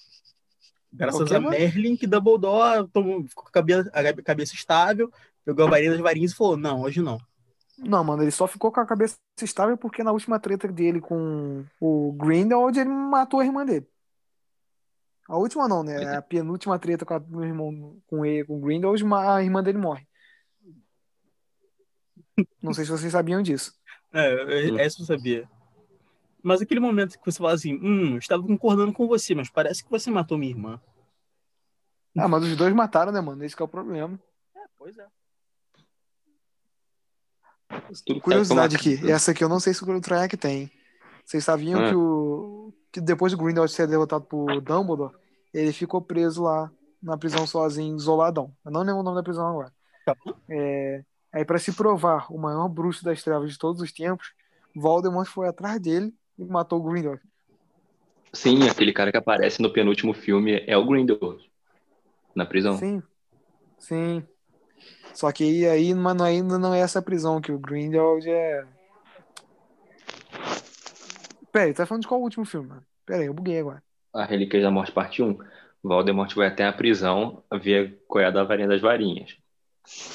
graças O a mano? Merlin, que Dumbledore tomou, ficou com a cabeça, a cabeça estável, pegou a varinha das varinhas e falou: Não, hoje não. Não, mano, ele só ficou com a cabeça estável porque na última treta dele com o Grindelwald, ele matou a irmã dele. A última não, né? A penúltima treta com a, meu irmão, com ele, com o Grindelwald, a irmã dele morre. Não sei se vocês sabiam disso. É, Hum. essa eu sabia. Mas aquele momento que você fala assim: Hum, eu estava concordando com você, mas parece que você matou minha irmã. Ah, mas os dois mataram, né, mano? Esse que é o problema. É, pois é. Curiosidade aqui, essa aqui eu não sei se o Troiac tem. Vocês sabiam Ah. que o que depois do Grindelwald ser derrotado por Dumbledore, ele ficou preso lá na prisão sozinho, isoladão. Eu não lembro o nome da prisão agora. Tá É, aí para se provar o maior bruxo das trevas de todos os tempos, Voldemort foi atrás dele e matou o Grindelwald. Sim, aquele cara que aparece no penúltimo filme é o Grindelwald. Na prisão. Sim. Sim. Só que aí, mas não- ainda não é essa prisão que o Grindelwald é. Peraí, tá falando de qual último filme, mano? Peraí, eu buguei agora. A Relíquia da Morte, parte 1. Voldemort vai até a prisão ver qual é a da varinha das varinhas.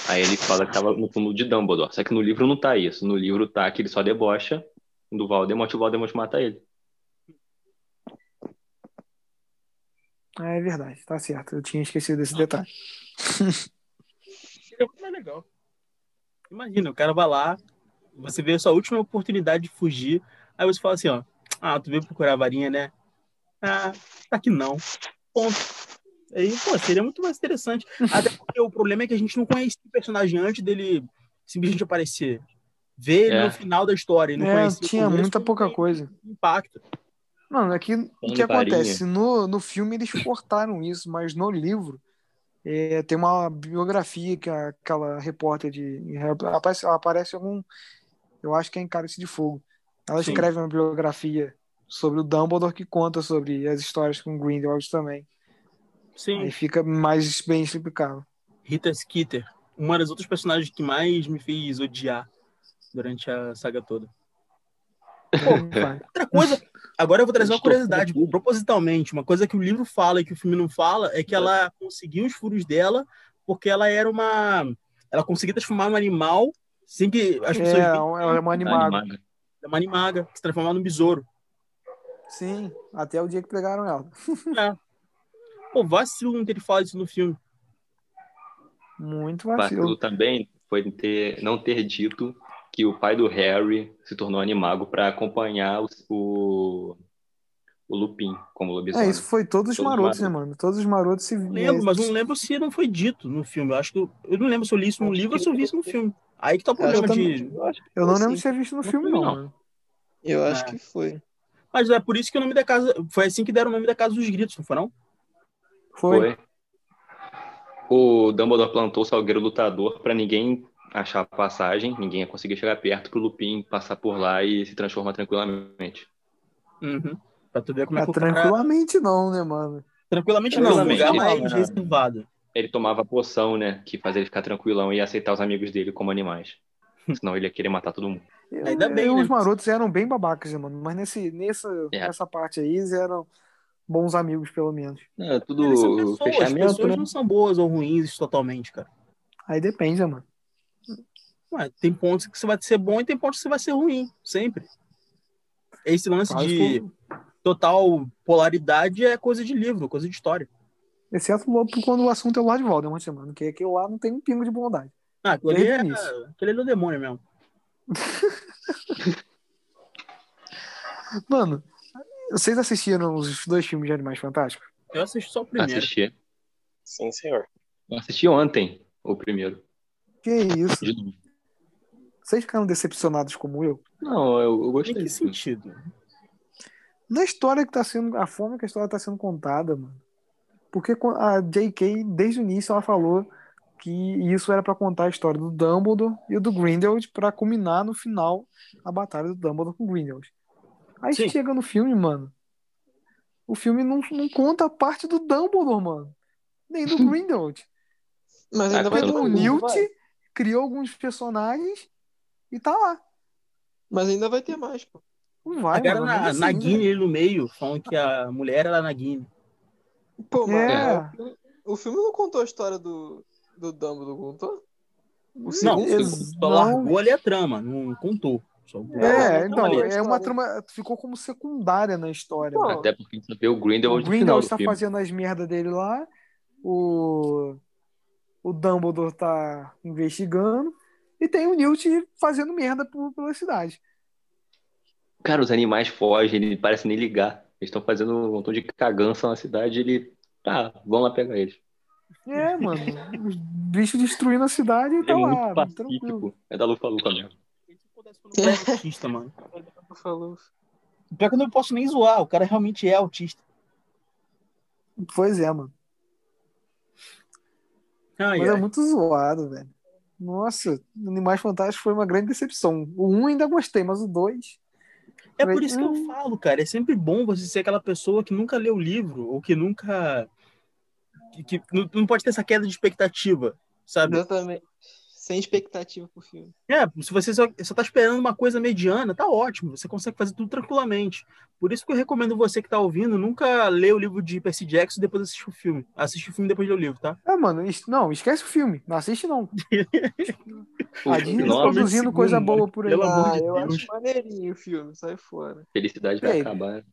Aí ele fala que tava no túmulo de Dumbledore. Só que no livro não tá isso. No livro tá que ele só debocha do Voldemort e o Voldemort mata ele. Ah, é verdade, tá certo. Eu tinha esquecido desse detalhe. Seria muito mais legal. Imagina, o cara vai lá, você vê a sua última oportunidade de fugir, aí você fala assim, ó, ah, tu veio procurar a varinha, né? Ah, tá aqui não. Ponto. Aí, pô, seria muito mais interessante. Até porque o problema é que a gente não conhecia o personagem antes dele simplesmente aparecer. Ver ele É. no final da história e não É, conhecer o tinha começo, muita pouca coisa. Impacto. Mano, aqui o que acontece? No, no filme eles cortaram isso, mas no livro é, tem uma biografia que a- aquela repórter de. Aparece, aparece algum. Eu acho que é em Cálice de Fogo. Ela Sim. escreve uma biografia sobre o Dumbledore que conta sobre as histórias com o Grindelwald também. Sim. Aí fica mais bem explicado. Rita Skeeter, uma das outras personagens que mais me fez odiar durante a saga toda. Vai. <laughs> Outra coisa, agora eu vou trazer uma curiosidade, propositalmente. Uma coisa que o livro fala e que o filme não fala é que ela conseguiu os furos dela porque ela era uma. Ela conseguia transformar um animal sem que as pessoas É, ela é uma animaga. Animaga. É uma animaga, que se transformar num besouro. Sim, até o dia que pegaram ela. É. Pô, vacilo não ter falado isso no filme. Muito Vacilo vacilo. também foi ter, não ter dito que o pai do Harry se tornou animago para acompanhar o, o, o Lupin como É, lobisomem. isso foi todos os Todos marotos, né, marotos. mano? Todos os marotos se Lembro, mas não lembro se não foi dito no filme. Eu acho que eu, eu não lembro se eu li isso no Acho livro ou se eu vi isso no filme. Aí que tá o Eu problema também- de. Eu Eu não foi, lembro de sim. ter visto no filme, não, não. Eu acho É. que foi. Mas é por isso que o nome da casa. Foi assim que deram o nome da Casa dos Gritos, não foi não? Foi. Foi. O Dumbledore plantou o Salgueiro Lutador para ninguém achar a passagem, ninguém ia conseguir chegar perto pro Lupin passar por lá e se transformar tranquilamente. Uhum. Pra tu ver como é, É, que cara. tranquilamente não, né, mano? Tranquilamente não, Tranquilamente, lugar mais não. reservado. Ele tomava a poção, né, que fazia ele ficar tranquilão e aceitar os amigos dele como animais. <laughs> Senão ele ia querer matar todo mundo. Ainda bem, né? Os marotos eram bem babacas, né, mano? Mas nesse, nessa, É. nessa parte aí, eles eram bons amigos, pelo menos. É, tudo pessoas, fechamento, pessoas né? não são boas ou ruins totalmente, cara. Aí depende, né, mano? Ué, tem pontos que você vai ser bom e tem pontos que você vai ser ruim, sempre. Esse lance Quase de como- total polaridade é coisa de livro, coisa de história. Exceto quando o assunto é o Lord Voldemort, mano. Que aquele lá não tem um pingo de bondade. Ah, aquilo ali Desde é, aquele ali é o demônio mesmo. <laughs> Mano, vocês assistiram os dois filmes de Animais Fantásticos? Eu assisti só o primeiro. Assisti. Sim, senhor. Eu assisti ontem o primeiro. Que isso? De novo. Vocês ficaram decepcionados como eu? Não, eu, eu Em gostei. que do filme. sentido? Na história que tá sendo. A forma que a história tá sendo contada, mano. Porque a J.K., desde o início, ela falou que isso era pra contar a história do Dumbledore e do Grindelwald pra culminar no final a batalha do Dumbledore com o Grindelwald. Aí Sim. chega no filme, mano. O filme não, não conta a parte do Dumbledore, mano. Nem do <laughs> Grindelwald. Mas Ah, ainda vai ter quando Pegou o Newt, vai? criou alguns personagens e tá lá. Mas ainda vai ter mais, pô. Não vai, Agora mano. na, assim, Nagini né? ali no meio, falando que a mulher era Nagini. Pô, mas É. o filme- não contou a história do, do Dumbledore, contou? O Não, segundo não. largou ali a trama, não contou. É, então, é uma trama. Ficou como secundária na história. Não, mano. Até porque a gente vê o O Grindelwald final Grindelwald tá fazendo as merdas dele lá. O, o Dumbledore tá investigando. E tem o Newt fazendo merda por- pela cidade. Cara, os animais fogem, ele parece nem ligar. Eles estão fazendo um montão de cagança na cidade, ele. Tá, vamos lá pegar eles. É, mano. Os bichos destruindo a cidade e tá é lá, muito tranquilo. pacífico. É da Lufa Lufa mesmo. Eu não era autista, mano. falou. Pior que eu não posso nem zoar, o cara realmente é autista. Pois é, mano. Ai, Mas é ai. muito zoado, velho. Nossa, Animais Fantásticos foi uma grande decepção. O 1 ainda gostei, mas o 2. É por isso que eu Hum. falo, cara. É sempre bom você ser aquela pessoa que nunca leu o livro, ou que nunca. que, que não, não pode ter essa queda de expectativa, sabe? Exatamente. Sem expectativa pro filme. É, se você só, só tá esperando uma coisa mediana, tá ótimo. Você consegue fazer tudo tranquilamente. Por isso que eu recomendo você que tá ouvindo, nunca lê o livro de Percy Jackson e depois assiste o filme. Assiste o filme depois de ler o livro, tá? É, mano, não, esquece o filme. Não assiste, não. A Disney tá produzindo coisa segundo, boa por aí. Pelo amor ah, de eu Deus. acho maneirinho o filme, sai fora. felicidade vai acabar.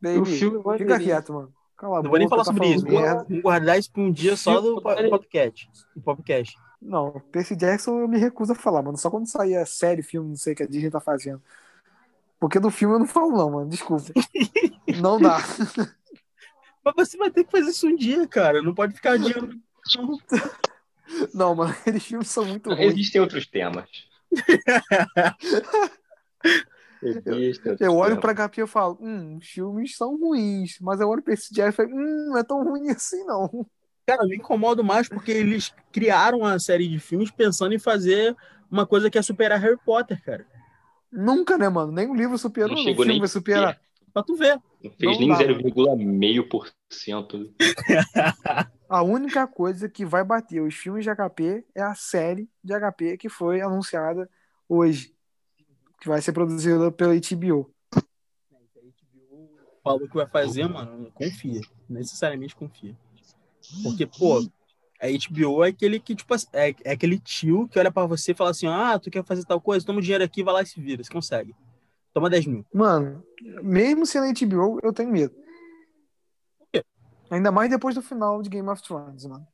Baby, o filme é fica maneirinho. quieto, mano. Cala a Não vou nem boca, falar tá sobre isso. Vou, guardar isso pra um dia só do po- podcast. Do podcast. Não, Percy Jackson eu me recuso a falar, mano. Só quando sair a série, filme, não sei o que a Disney tá fazendo. Porque do filme eu não falo, não, mano. Desculpa. <laughs> não dá. <laughs> Mas você vai ter que fazer isso um dia, cara. Não pode ficar adiando. Não. <laughs> Não, mano, aqueles filmes são muito ruins. Existem outros temas. Existem outros Eu olho temas. pra HP e eu falo, hum, os filmes são ruins. Mas eu olho pra Percy Jackson e falo, hum, não é tão ruim assim, não. Cara, eu me incomodo mais porque eles criaram a série de filmes pensando em fazer uma coisa que é superar Harry Potter, cara. Nunca, né, mano? Nem o livro superou, Não o chegou filme nem vai superar. Pra tu ver. Não fez Não nem dá, mano. 0,5%. <laughs> A única coisa que vai bater os filmes de HP é a série de HP que foi anunciada hoje. Que vai ser produzida pela HBO. Falou que vai fazer, mano. Confia. Necessariamente confia. Porque, pô, a HBO é aquele que, tipo, assim, é, é aquele tio que olha pra você e fala assim: ah, tu quer fazer tal coisa? Toma o dinheiro aqui, vai lá e se vira. Você consegue. Toma 10 mil. Mano, mesmo sendo HBO, eu tenho medo. Ainda mais depois do final de Game of Thrones, mano.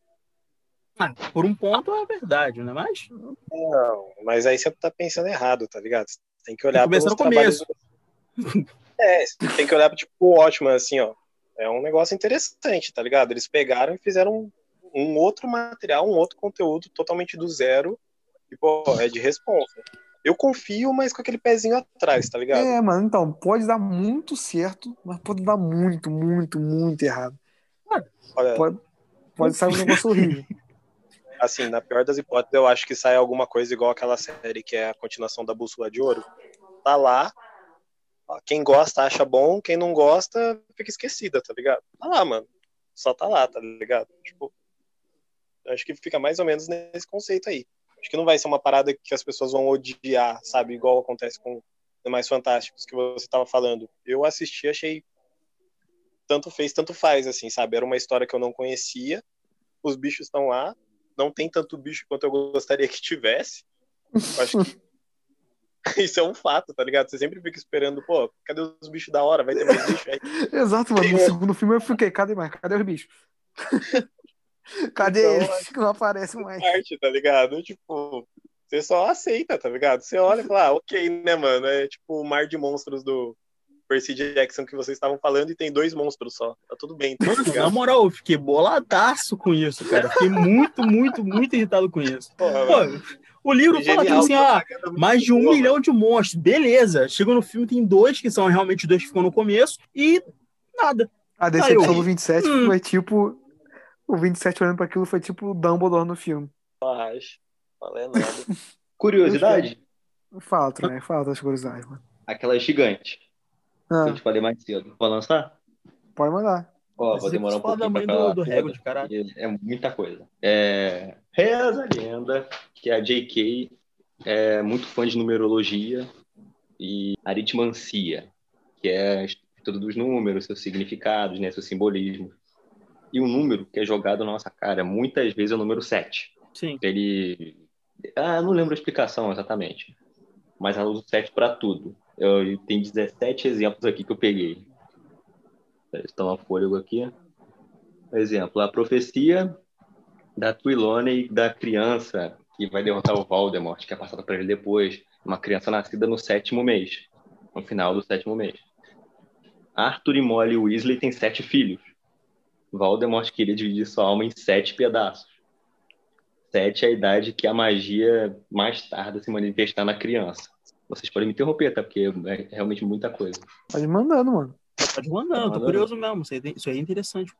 Ah, por um ponto é verdade, não é mais? Não, mas aí você tá pensando errado, tá ligado? Você tem que olhar pelos no começo. trabalhos- É, você tem que olhar tipo o ótimo assim, ó. É um negócio interessante, tá ligado? Eles pegaram e fizeram um, um outro material, um outro conteúdo totalmente do zero. E, pô, é de responsa. Eu confio, mas com aquele pezinho atrás, tá ligado? É, mano, então, pode dar muito certo, mas pode dar muito, muito, muito errado. Olha, Pode, pode sair um negócio horrível. <laughs> assim, na pior das hipóteses, eu acho que sai alguma coisa igual aquela série que é a continuação da Bússola de Ouro. Tá lá. Quem gosta acha bom, quem não gosta fica esquecida, tá ligado? Tá lá, mano. Só tá lá, tá ligado? Tipo, acho que fica mais ou menos nesse conceito aí. Acho que não vai ser uma parada que as pessoas vão odiar, sabe? Igual acontece com Demais Fantásticos que você tava falando. Eu assisti, achei tanto fez, tanto faz, assim, sabe? Era uma história que eu não conhecia. Os bichos estão lá, não tem tanto bicho quanto eu gostaria que tivesse. Acho que <laughs> isso é um fato, tá ligado? Você sempre fica esperando, pô, cadê os bichos da hora? Vai ter mais bicho aí. <laughs> Exato, mano. No segundo filme eu fiquei, cadê mais? Cadê os bichos? <laughs> Cadê Então, eles? Que não aparecem mais. Parte, tá ligado? Tipo, você só aceita, tá ligado? Você olha e fala, ah, ok, né, mano? É tipo o mar de monstros do Percy Jackson que vocês estavam falando e tem dois monstros só. Tá tudo bem, tá Mano, na moral, eu fiquei boladaço com isso, cara. Fiquei muito, muito, muito irritado com isso. Porra, Pô, mano, o livro fala genial, assim, ah, mais de um boa, milhão de monstros. Beleza. Chegou no filme, tem dois, que são realmente dois que ficam no começo, e nada. A decepção eu- do 27 Hum. foi tipo. O 27 olhando pra aquilo foi tipo o Dumbledore no filme. mano. Fala é nada. <laughs> Curiosidade, Falta, né? Falta as curiosidades, mano. aquela gigante que eu Ah, te falei mais cedo. Vou lançar? pode mandar. Ó, Mas vou você demorar um pouquinho do- falar. do Hagrid, caralho. porque É muita coisa. É... Reza a lenda que a J.K. é muito fã de numerologia e aritmancia, que é a estudo dos números, seus significados, né, seus simbolismos. E o número que é jogado na nossa cara, muitas vezes é o número 7. Sim. Ele. Ah, não lembro a explicação exatamente. Mas ela usa o 7 para tudo. Eu, eu tenho 17 exemplos aqui que eu peguei. Estão a fôlego aqui. Exemplo, a profecia da Trelawney da criança que vai derrotar o Voldemort, que é passada para ele depois. Uma criança nascida no sétimo mês. No final do sétimo mês. Arthur e Molly Weasley têm sete filhos. Voldemort queria dividir sua alma em sete pedaços. Sete é a idade que a magia mais tarda se manifestar na criança. Vocês podem me interromper, tá? Porque é realmente muita coisa. Pode mandando, mano. Pode mandando, tô mandando. curioso mesmo. Isso aí, é interessante.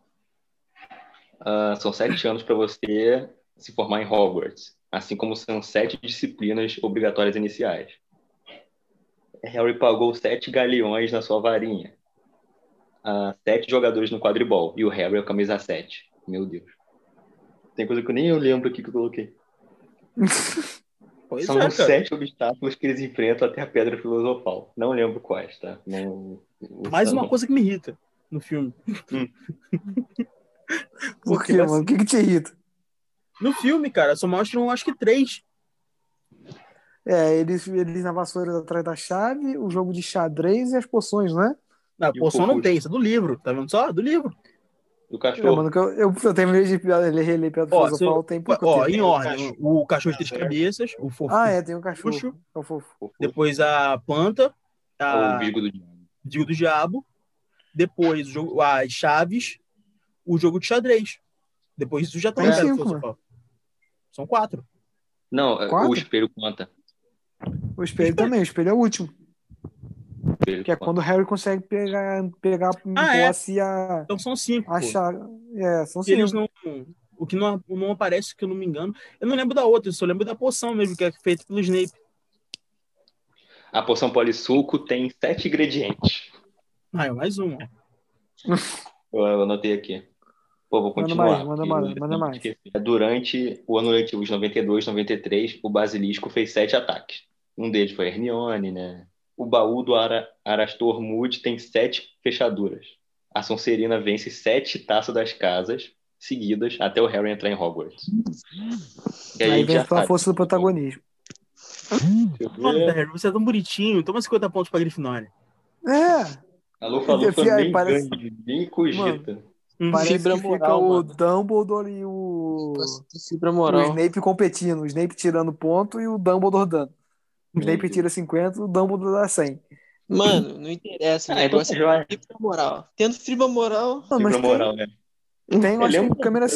Ah, são sete anos para você se formar em Hogwarts, assim como são sete disciplinas obrigatórias iniciais. Harry pagou sete galeões na sua varinha. Ah, sete jogadores no quadribol. E o Harry é o camisa 7. Meu Deus. Tem coisa que eu nem eu lembro aqui que eu coloquei. <laughs> Pois São é, cara. sete obstáculos que eles enfrentam até a Pedra Filosofal. Não lembro quais, tá? Não, Mais não- uma coisa que me irrita no filme. <laughs> Por quê, Porque, mano? O que que te irrita? No filme, cara, só mostram acho que três. É, eles, eles na vassoura atrás da chave, o jogo de xadrez e as poções, né? Na E o poção não tem, isso é do livro. Tá vendo só? Do livro. Do É, cachorro. mano, que eu, eu, eu terminei de ele reler Pedra Ó, Filosofal se- tem pouco Ó, tempo. em ordem. O cachorro de três cabeças, o fofo. Ah, é, tem o cachorro. Puxo. É o fofo. Depois a planta, o a Vigo do Diabo. Digo do Diabo. Depois o jogo, as chaves, o jogo de xadrez. Depois isso já tá Tem no Filosofal. São quatro. Não, Quatro? o espelho conta. O espelho também, o espelho é o último. Espelho Que é quando o Harry consegue pegar, pegar Ah, é? posse a, Então são cinco. a pô. chave. É, são Que eles cinco. não. O que não, não aparece, que eu não me engano. Eu não lembro da outra, eu só lembro da poção mesmo, que é feita pelo Snape. A poção polissuco tem sete ingredientes. Ah, é mais um. ó. <laughs> Eu, eu anotei aqui. Pô, vou Manda continuar. mais, manda mais, manda mais. Durante o ano letivo de 92, 93, o Basilisco fez sete ataques. Um deles foi a Hermione, né? O baú do Ara Arastor Mood tem sete fechaduras. A Sonserina vence sete taças das casas seguidas até o Harry entrar em Hogwarts. E Aí a vem sabe. força do protagonismo. Mano, Harry, você é tão bonitinho. Toma 50 pontos pra Grifinória. É. A Lufa Aí nem parece- ganha, nem cogita. Parece Fibra que fica moral, o mano. Dumbledore e o... Fibra o moral. Snape competindo. O Snape tirando ponto e o Dumbledore dando. O Snape tira 50 o Dumbledore dá 100. Mano, não interessa. O Ah, <laughs> então negócio é fibra moral. Tendo fibra moral, Não, mas Fibra moral, né? tem, tem eu acho é que um- em câmera,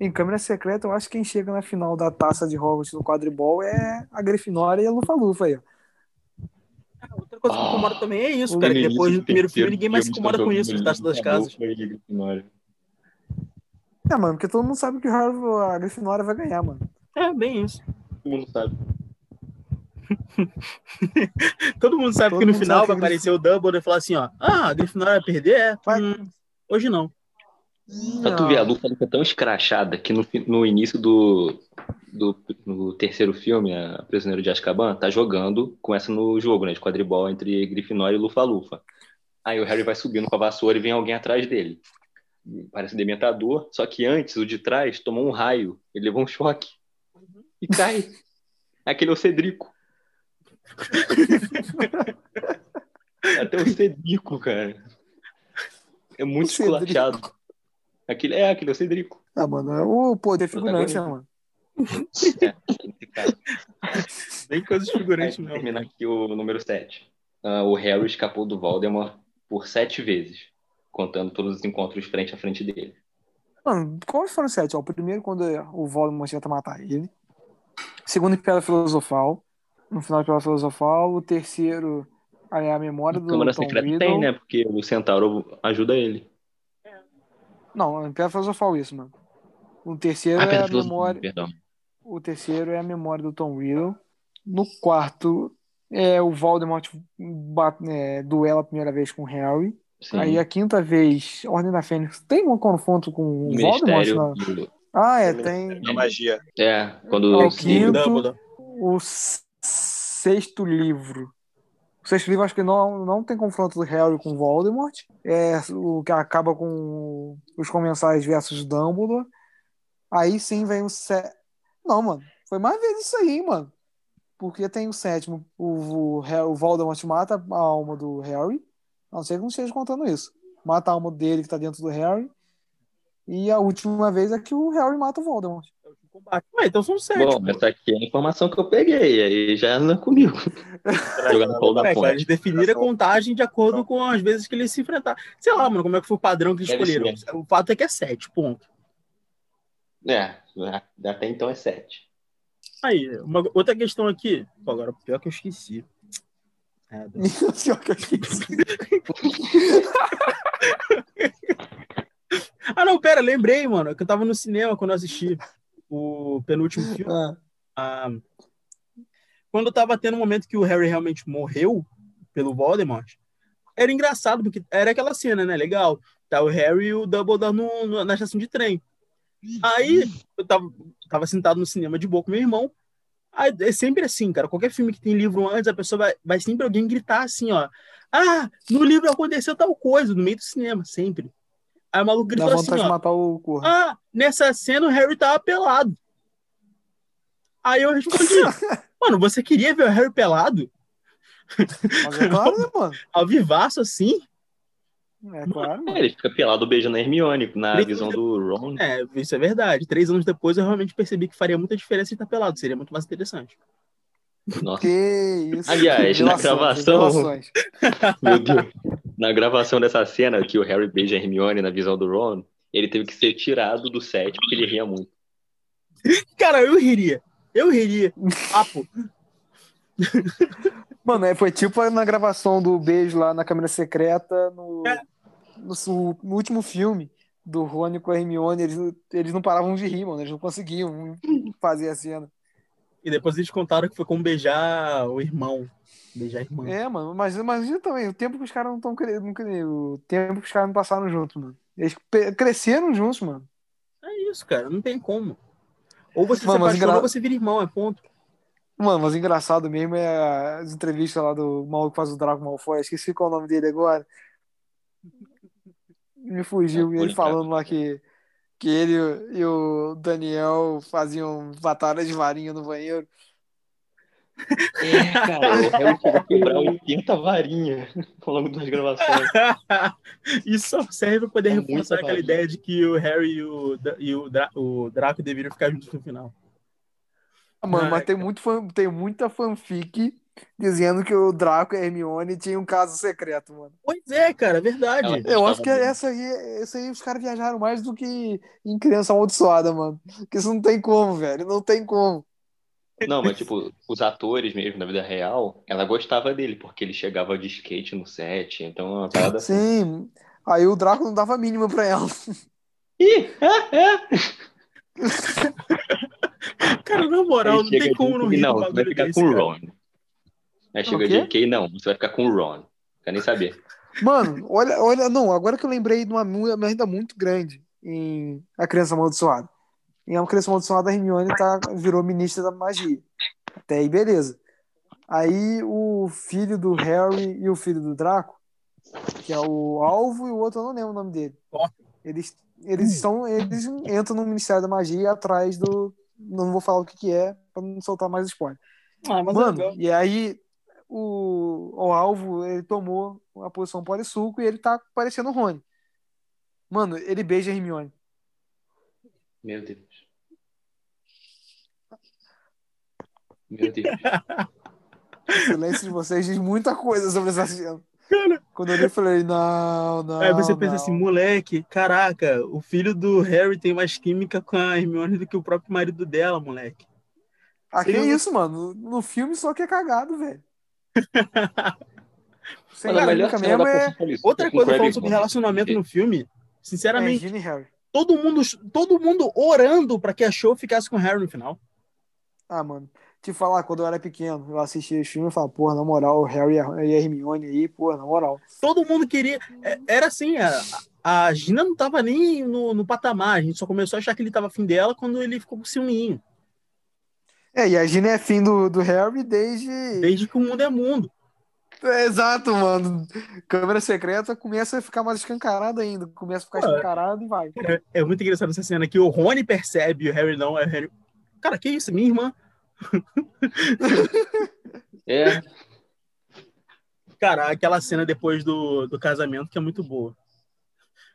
em câmera secreta, eu acho que quem chega na final da taça de Hogwarts no quadribol é a Grifinória e a Lufa-Lufa aí, ó. Ah, Outra coisa que me incomoda também é isso, O cara. Que depois do primeiro filme ninguém mais se incomoda tá com isso, jogando de Taça das Casas. É, mano, porque todo mundo sabe que a Grifinória vai ganhar, mano. É, bem isso. Todo mundo sabe. <laughs> Todo mundo sabe Todo que no final vai aparecer o Dumbledore e falar assim, ó. Ah, a Grifinória vai perder? É. Vai. Hum, hoje não. Pra tu ver, a Lufa Lufa é tão escrachada que no, no início do, do no terceiro filme, a Prisioneiro de Azkaban, tá jogando, começa no jogo, né, de quadribol entre Grifinória e Lufa-Lufa. Aí o Harry vai subindo com a vassoura e vem alguém atrás dele. Parece dementador, só que antes, o de trás tomou um raio, ele levou um choque e cai. Aquele é o Cedrico. <laughs> Até o Cedrico, cara. É muito esculachado. Aquele, é, aquele é o Cedrico. Ah, mano, é o poder figurante, né, mano? É. Bem <laughs> coisa de figurante mesmo. terminar aqui o número 7. o Harry escapou do Voldemort por sete vezes, contando todos os encontros frente a frente dele. Mano, quais foram os sete? Ó, o primeiro, quando o Voldemort tenta matar ele. O segundo, em Pedra Filosofal. No final de Pedra Filosofal. O terceiro, é a memória do Câmara Tom Secreta Riddle. tem, né? Porque o Centauro ajuda ele. Não, em Pedra Filosofal isso, mano. O terceiro Ah, é a memória... perdão. O terceiro é a memória do Tom Riddle. No quarto, é o Voldemort bate, é, duela a primeira vez com o Harry. Sim. Aí a quinta vez, Ordem da Fênix. Tem um confronto com o Voldemort? Não? Ah, é, tem. Na magia. É, quando o quinto. O sexto livro. O sexto livro acho que não, não tem confronto do Harry com Voldemort. É o que acaba com os comensais versus Dumbledore. Aí sim vem o sé... Não, mano. Foi mais vezes isso aí, mano. Porque tem o sétimo. O, o, o Voldemort mata a alma do Harry. A não ser que não esteja contando isso. Mata a alma dele que tá dentro do Harry. E a última vez é que o Harry mata o Voldemort. Combate. Ué, então são sete. Bom, pô. essa aqui é a informação que eu peguei, aí já anda comigo. <laughs> Jogar no colo da É, cara, eles ponte. definiram a contagem de acordo com as vezes que eles se enfrentaram. Sei lá, mano, como é que foi o padrão que eles Deve escolheram. ser. O fato é que é sete, ponto. É, até então é sete. Aí, uma, outra questão aqui. Pô, agora, pior que eu esqueci. É, <laughs> Pior que eu esqueci. <laughs> Ah, não, pera, lembrei, mano, que eu tava no cinema quando eu assisti o penúltimo filme. Ah, quando tava tendo um momento que o Harry realmente morreu pelo Voldemort, era engraçado, porque era aquela cena, né? Legal. Tá o Harry e o Dumbledore no, no- na estação de trem. Aí, eu tava, tava sentado no cinema de boa com meu irmão. Aí, é sempre assim, cara. Qualquer filme que tem livro antes, a pessoa vai, vai sempre alguém gritar assim, ó. Ah, no livro aconteceu tal coisa, no meio do cinema, sempre. Aí o maluco dá gritou assim, de ó. matar o Corra. Ah, nessa cena o Harry tava pelado. Aí eu respondi, <laughs> mano, você queria ver o Harry pelado? Mas é claro, né, mano? <laughs> Ao vivaço assim? É claro, mano. É, ele fica pelado beijando a Hermione na Ele- visão do Ron. É, isso é verdade. Três anos depois eu realmente percebi que faria muita diferença estar pelado. Seria muito mais interessante. Nossa, Que isso. Aliás, na gravação- meu Deus. Na gravação dessa cena que o Harry beija a Hermione na visão do Ron, ele teve que ser tirado do set porque ele ria muito. Cara, eu riria. Eu riria. Papo. Mano, é, foi tipo na gravação do beijo lá na câmera secreta no, É. no, no último filme do Rony com a Hermione. Eles, eles não paravam de rir, mano. Eles não conseguiam fazer a cena. E depois eles contaram que foi como beijar o irmão. Beijar a irmã. É, mano, mas imagina também, o tempo que os caras não estão O tempo que os caras não passaram juntos, mano. Eles cresceram juntos, mano. É isso, cara. Não tem como. Ou você Mano, se apaixona engra- ou você vira irmão, é ponto. Mano, mas engraçado mesmo é as entrevistas lá do maluco que faz o Draco Malfoy. Esqueci qual é o nome dele agora. Me fugiu. Ah, ele Colin falando lá que, que ele e o Daniel faziam batalha de varinha no banheiro. É, cara, a <laughs> quebrar 80 varinhas <laughs> ao longo das gravações. <laughs> Isso só serve pra poder É reforçar muita aquela varinha. ideia de que o Harry e o, e o, Dra- o Draco deveriam ficar juntos no final. Ah, Mano, Ah, mas tem, muito fan- tem muita fanfic dizendo que o Draco e a Hermione tinham um caso secreto, mano. Pois é, cara, verdade. Ela- Eu acho que Gostava essa aí, essa aí os caras viajaram mais do que em Criança Amaldiçoada, mano. Porque isso não tem como, velho. Não tem como. Não, mas tipo, os atores mesmo, na vida real, ela gostava dele, porque ele chegava de skate no set, então é uma parada assim. Sim. Aí o Draco não dava mínima pra ela. Ih, é, <laughs> é. Cara, na moral, não tem como não rir não, vai ficar desse, com o cara. Ron. Aí chega O quê? JK, não, você vai ficar com o Ron. Quer nem saber. Mano, olha, olha, não, agora que eu lembrei de uma merda muito grande em A Criança Amaldiçoada. Em A Criança Amaldiçoada, a Hermione tá, virou ministra da magia. Até aí, beleza. Aí o filho do Harry e o filho do Draco, que é o Alvo e o outro eu não lembro o nome dele. Eles, eles estão, eles entram no Ministério da Magia atrás do. Não vou falar o que, que é, pra não soltar mais spoiler. Ah, mas é Mano, legal. e aí o, o alvo, ele tomou a posição polissuco e ele tá parecendo o Rony. Mano, ele beija a Hermione. Meu Deus. <laughs> Meu Deus. O silêncio de vocês diz muita coisa sobre essa cena. Quando eu li, eu falei, não, não. Aí você pensa não. assim, moleque, caraca, o filho do Harry tem mais química com a Hermione do que o próprio marido dela, moleque. Ah, que Seria- isso, mano? No filme só que é cagado, velho. A melhor cena mesmo é, Outra com coisa falando sobre relacionamento no filme, é sinceramente, e Harry. todo mundo, todo mundo orando pra que a show ficasse com o Harry no final. Ah, mano, te falar, quando eu era pequeno, eu assistia esse filme e falava, porra, na moral, o Harry e a Hermione aí, porra, na moral. Todo mundo queria. é- Era assim, a, a Gina não tava nem no, no patamar, a gente só começou a achar que ele tava afim dela quando ele ficou com ciúminho. É, e a Gina é fim do, do Harry desde. Desde que o mundo é mundo. É, exato, mano. Câmera secreta começa a ficar mais escancarada ainda. Começa a ficar Ué. escancarado e vai. É, é muito engraçado essa cena que o Rony percebe e o Harry não. Aí o Harry. Cara, que isso? Minha irmã. <laughs> É, Cara, aquela cena depois do, do casamento que é muito boa.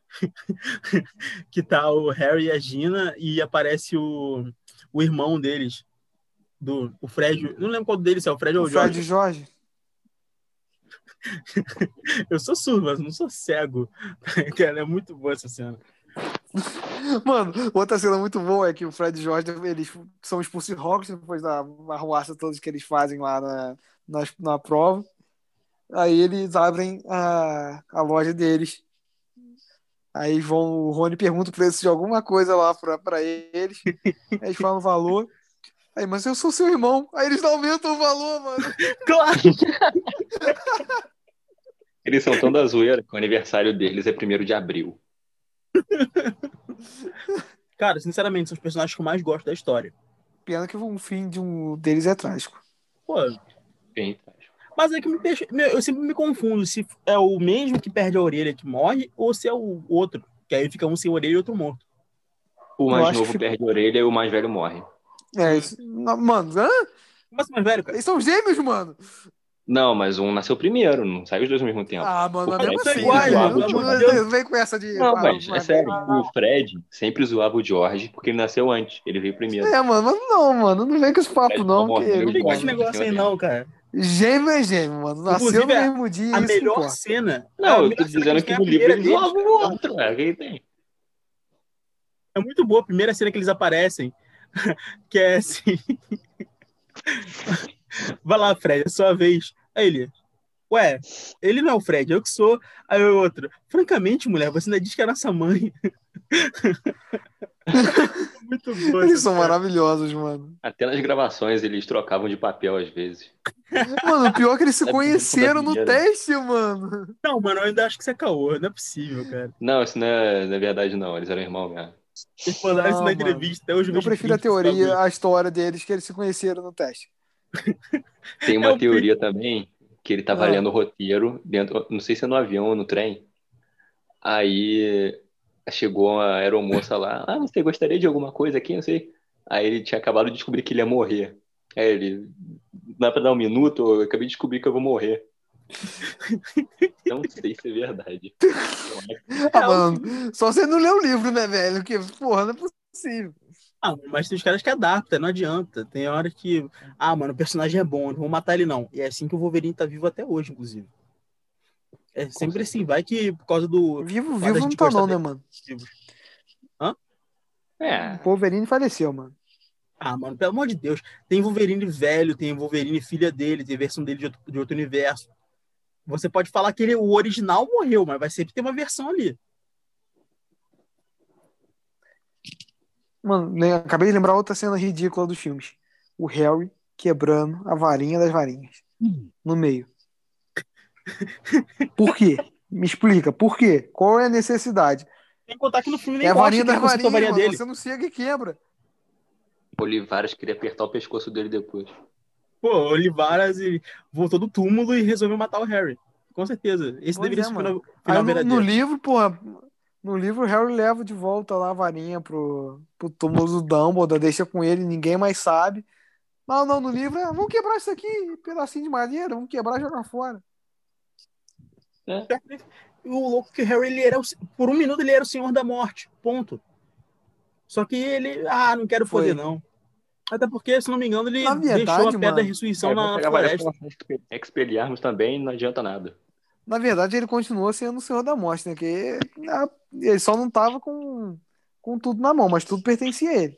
<laughs> que tá o Harry e a Gina e aparece o, o irmão deles. Do, o Fred. Não lembro qual deles é, o Fred ou O o Jorge. Fred Jorge. <laughs> Eu sou surdo, mas não sou cego. <laughs> Cara, é muito boa essa cena. Mano, outra cena muito boa é que o Fred e Jorge eles são expulsos de Hogwarts depois da arruaça toda que eles fazem lá na, na, na prova. Aí eles abrem a, a loja deles. Aí vão, o Rony pergunta o preço de alguma coisa lá pra, pra eles. Aí eles falam o valor. Aí, mas eu sou seu irmão. Aí eles não aumentam o valor, mano. <laughs> Claro! eles são tão da zoeira que o aniversário deles é 1 de abril. <laughs> Cara, sinceramente, são os personagens que eu mais gosto da história. Pena que o fim de um deles é trágico. Pô, Bem, mas é que me Eu sempre me confundo se é o mesmo que perde a orelha que morre ou se é o outro. Que aí fica um sem orelha e outro morto. O mais novo que- perde a orelha e o mais velho morre. É, isso. Não, Mano, hã? Mas mais velho, cara. Eles são gêmeos, mano. Não, mas um nasceu primeiro, não saiu os dois ao mesmo tempo. Ah, mano, O mesmo assim, né? mano, Não- vem com essa de. Não, ah, mas é sério, o Fred sempre zoava o George porque ele nasceu antes, ele veio primeiro. É, mano, mas não, mano, não vem com esse papo, não. Não tem gosto. esse negócio aí, não, cara. Gêmeo é gêmeo, mano. Nasceu Inclusive, no mesmo dia. A isso melhor importa. cena. Não, eu tô dizendo eles que têm no livro primeira ele zoava deles. o outro, é, tem. É muito boa a primeira cena que eles aparecem. Que é assim. Vai lá, Fred, é sua vez. Aí ele. Ué, ele não é o Fred, eu que sou. Aí o outro. Francamente, mulher, você ainda diz que é nossa mãe. <laughs> muito boa. Eles são maravilhosos, mano. Até nas gravações eles trocavam de papel às vezes. Mano, o pior é que eles se <laughs> É conheceram no teste, mano. Não, mano, eu ainda acho que isso é caô. Não é possível, cara. Não, isso não é, não é verdade, não. Eles eram irmãos mesmo. Eles mandaram isso Não, na entrevista. Até hoje eu prefiro a teoria, a história deles, que eles se conheceram no teste. <laughs> Tem É uma o teoria também que ele tava Ah. lendo o roteiro dentro, não sei se é no avião ou no trem. Aí chegou a aeromoça lá, ah, você gostaria de alguma coisa aqui? Não sei. Aí ele tinha acabado de descobrir que ele ia morrer. Aí ele, dá pra dar um minuto, eu acabei de descobrir que eu vou morrer. <laughs> Não sei se é verdade. Ah, mano, só você não leu o livro, né, velho? Porque, porra, não é possível. Ah, mas tem os caras que adaptam, não adianta. Tem hora que. Ah, mano, o personagem é bom, não vou matar ele, não. E é assim que o Wolverine tá vivo até hoje, inclusive. É sempre assim, vai que por causa do. Vivo, vivo não tá não, né, mano? É, O Wolverine faleceu, mano. Ah, mano, pelo amor de Deus. Tem Wolverine velho, tem Wolverine filha dele, tem versão dele de outro, de outro universo. Você pode falar que ele, o original morreu, mas vai sempre ter uma versão ali. Mano, né, acabei de lembrar outra cena ridícula dos filmes. O Harry quebrando a varinha das varinhas. No meio. <laughs> Por quê? Me explica, por quê? Qual é a necessidade? Tem que contar que no filme nem É a varinha das varinhas, varinha mano. dele. Você não chega e quebra. Olivares queria apertar o pescoço dele depois. Pô, Olivaras e voltou do túmulo e resolveu matar o Harry. Com certeza. Esse Pois deveria é, ser o final, Aí final no, no livro, porra, no livro o Harry leva de volta lá a varinha pro, pro túmulo do Dumbledore, deixa com ele, ninguém mais sabe. Não, não, no livro, é, vamos quebrar isso aqui, pedacinho de madeira, vamos quebrar e jogar fora. O louco é que o Harry, ele era, o- por um minuto, ele era o Senhor da Morte. Ponto. Só que ele, ah, não quero Foi. foder, não. Até porque, se não me engano, ele verdade, deixou a pedra da ressurreição É, na floresta. Expelliarmus também não adianta nada. Na verdade, ele continuou sendo o Senhor da Morte, né? Que ele só não tava com, com tudo na mão, mas tudo pertencia a ele.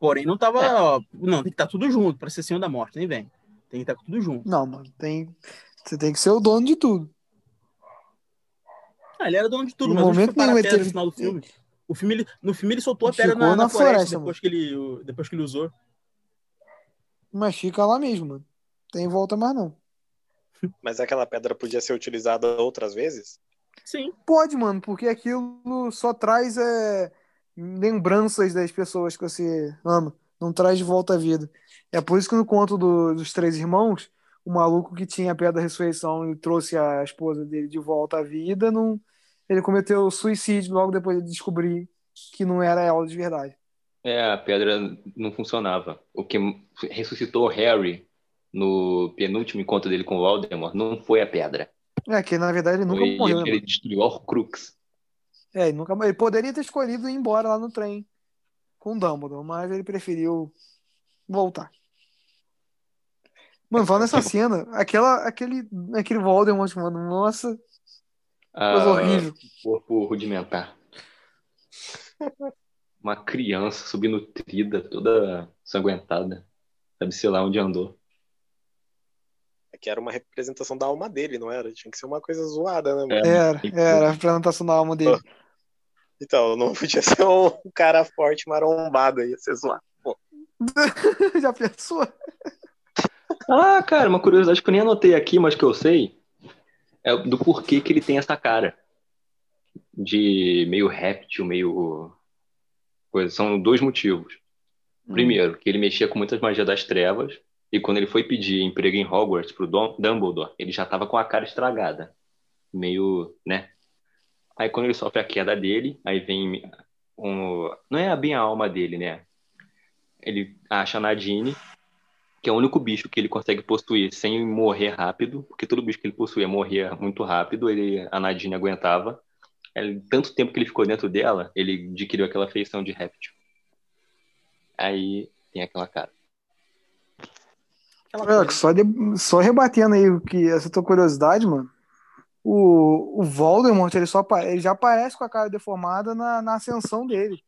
Porém, não tava. É. ó, não, tem que estar tudo junto pra ser Senhor da Morte, nem vem. Tem que estar tudo junto. Não, mano, tem, você tem que ser o dono de tudo. Ah, ele era dono de tudo, Em mas momento nenhum ele pedra no teve- final do filme? O filme ele, no filme ele soltou a pedra na na floresta, floresta, depois, que ele, depois que ele usou. Mas fica lá mesmo, mano. Tem volta mais não. Mas aquela pedra podia ser utilizada outras vezes? Sim. Pode, mano, porque aquilo só traz é, lembranças das pessoas que você ama. Não traz de volta à vida. É por isso que no conto do- dos três irmãos, o maluco que tinha a pedra da ressurreição e trouxe a esposa dele de volta à vida, não, ele cometeu suicídio logo depois de descobrir que não era ela de verdade. É, a pedra não funcionava. O que ressuscitou Harry no penúltimo encontro dele com o Voldemort não foi a pedra. É, que na verdade ele nunca Foi morreu, né, ele, ele mano? destruiu o Horcrux. É, ele, nunca, ele poderia ter escolhido ir embora lá no trem com Dumbledore, mas ele preferiu voltar. Mano, falando nessa <laughs> cena, aquela, aquele, aquele Voldemort, mano, nossa, coisa horrível. corpo rudimentar. Uma criança subnutrida, toda sanguentada. Sabe, sei lá onde andou. É que era uma representação da alma dele, não era? Tinha que ser uma coisa zoada, né, mano? Era, era a apresentação da alma dele. <laughs> Então, não podia ser um cara forte marombado, ia ser zoado. <laughs> Já pensou? Ah, cara, uma curiosidade que eu nem anotei aqui, mas que eu sei, é do porquê que ele tem essa cara. De meio réptil, meio. Coisa. São dois motivos. Primeiro, que ele mexia com muitas magias das trevas, e quando ele foi pedir emprego em Hogwarts pro Dumbledore, ele já tava com a cara estragada. Meio, né? Aí quando ele sofre a queda dele, aí vem um. Não é bem a alma dele, né? Ele acha a Nadine, que é o único bicho que ele consegue possuir sem morrer rápido, porque todo bicho que ele possuía morria muito rápido, ele, a Nadine aguentava. Ele- tanto tempo que ele ficou dentro dela, ele adquiriu aquela feição de réptil. Aí tem aquela cara. Aquela É, só, de- só rebatendo aí o que essa tua curiosidade, mano. O, o Voldemort, ele, só, ele já aparece com a cara deformada na, na ascensão dele.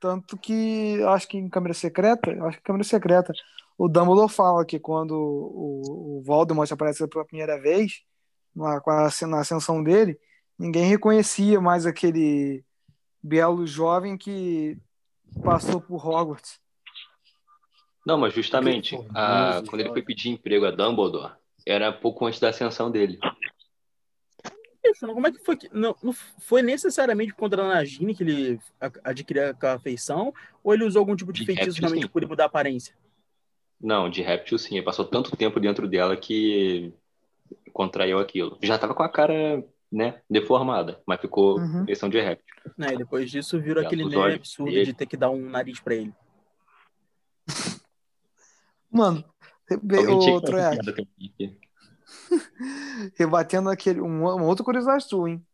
Tanto que, eu acho que em Câmara Secreta, acho que em Câmara Secreta, o Dumbledore fala que quando o, o Voldemort aparece pela primeira vez, na, na ascensão dele, ninguém reconhecia mais aquele belo jovem que passou por Hogwarts. Não, mas justamente, a- quando ele foi pedir emprego a Dumbledore, era pouco antes da ascensão dele. Isso, como é que foi que. Não, não foi necessariamente contra a Nagini que ele adquiriu aquela feição? Ou ele usou algum tipo de De feitiço realmente por ele mudar a aparência? Não, de réptil sim, ele passou tanto tempo dentro dela que contraiu aquilo. Já tava com a cara, né, deformada, mas ficou Uhum. feição de réptil. Né? E depois disso virou aquele meme olhos absurdo dele. de ter que dar um nariz pra ele. Mano, Ô, Troiac. <laughs> Rebatendo aquele. Um, um outro curiosidade sua, hein?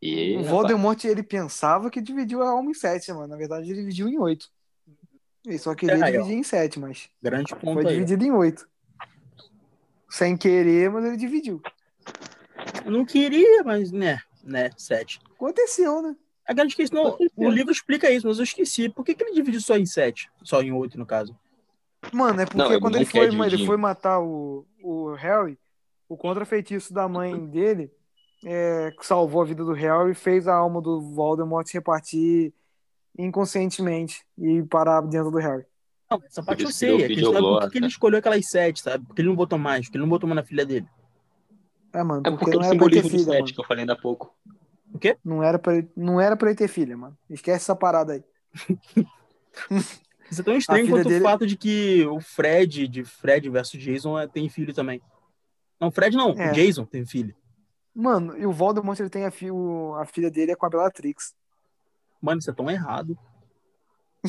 E, o Voldemort, ele pensava que dividiu a alma em sete, mano. Na verdade, ele dividiu em oito. Ele só queria É, aí, ó. dividir em sete, mas Grande ponto foi aí. dividido em oito. Sem querer, mas ele dividiu. Eu não queria, mas, né, né, sete. Aconteceu, né? A grande questão, o livro explica isso, mas eu esqueci. Por que, que ele dividiu só em sete? Só em oito, no caso. Mano, é porque Não, ele quando ele foi, dividir. ele foi matar o, o Harry, o contrafeitiço da mãe dele é, que salvou a vida do Harry e fez a alma do Voldemort se repartir inconscientemente e parar dentro do Harry. Não, essa parte eu sei. É que que ele escolheu aquelas sete, sabe? Por que ele não botou mais? Por que ele não botou uma na filha dele? É, mano, É porque, porque não o era pra ele ter filha, set mano. que eu falei ainda há pouco. Não era, pra, ele- não era pra ele ter filha, mano. Esquece essa parada aí. <laughs> Isso é tão estranho quanto dele- o fato de que o Fred, de Fred versus Jason, é- tem filho também. Não, Fred não, É. o Jason tem filho. Mano, e o Voldemort, ele tem a, fi, o- a filha dele é com a Bellatrix. Mano, isso é tão errado.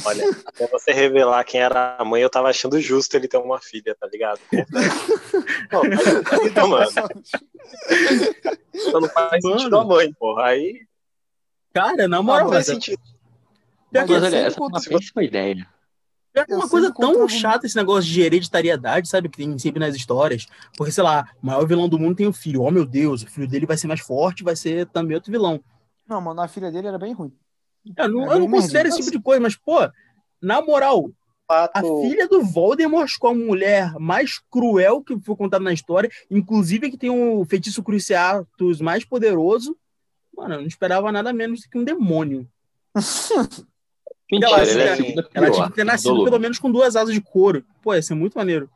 Olha, <laughs> até você revelar quem era a mãe, eu tava achando justo ele ter uma filha, tá ligado? <laughs> Não, sentido, mano. Então não faz Mano. sentido a mãe, porra. Aí Cara, na não moral, faz mas sentido. pior Mas que, Mas olha, essa é uma péssima ideia. é eu uma coisa tão contra- chata esse negócio de hereditariedade, sabe? Que tem sempre nas histórias. Porque, sei lá, o maior vilão do mundo tem o filho. Oh, meu Deus, o filho dele vai ser mais forte, vai ser também outro vilão. Não, mano, a filha dele era bem ruim. Eu não, É eu não considero esse tipo de coisa, mas, pô, na moral, a filha do Voldemort com a mulher mais cruel que foi contada na história, inclusive que tem um feitiço cruciatus mais poderoso. Mano, eu não esperava nada menos do que um demônio. <laughs> Mentira, Ela, ele é ela tinha que ter nascido Dolor. pelo menos com duas asas de couro. Pô, ia ser muito maneiro.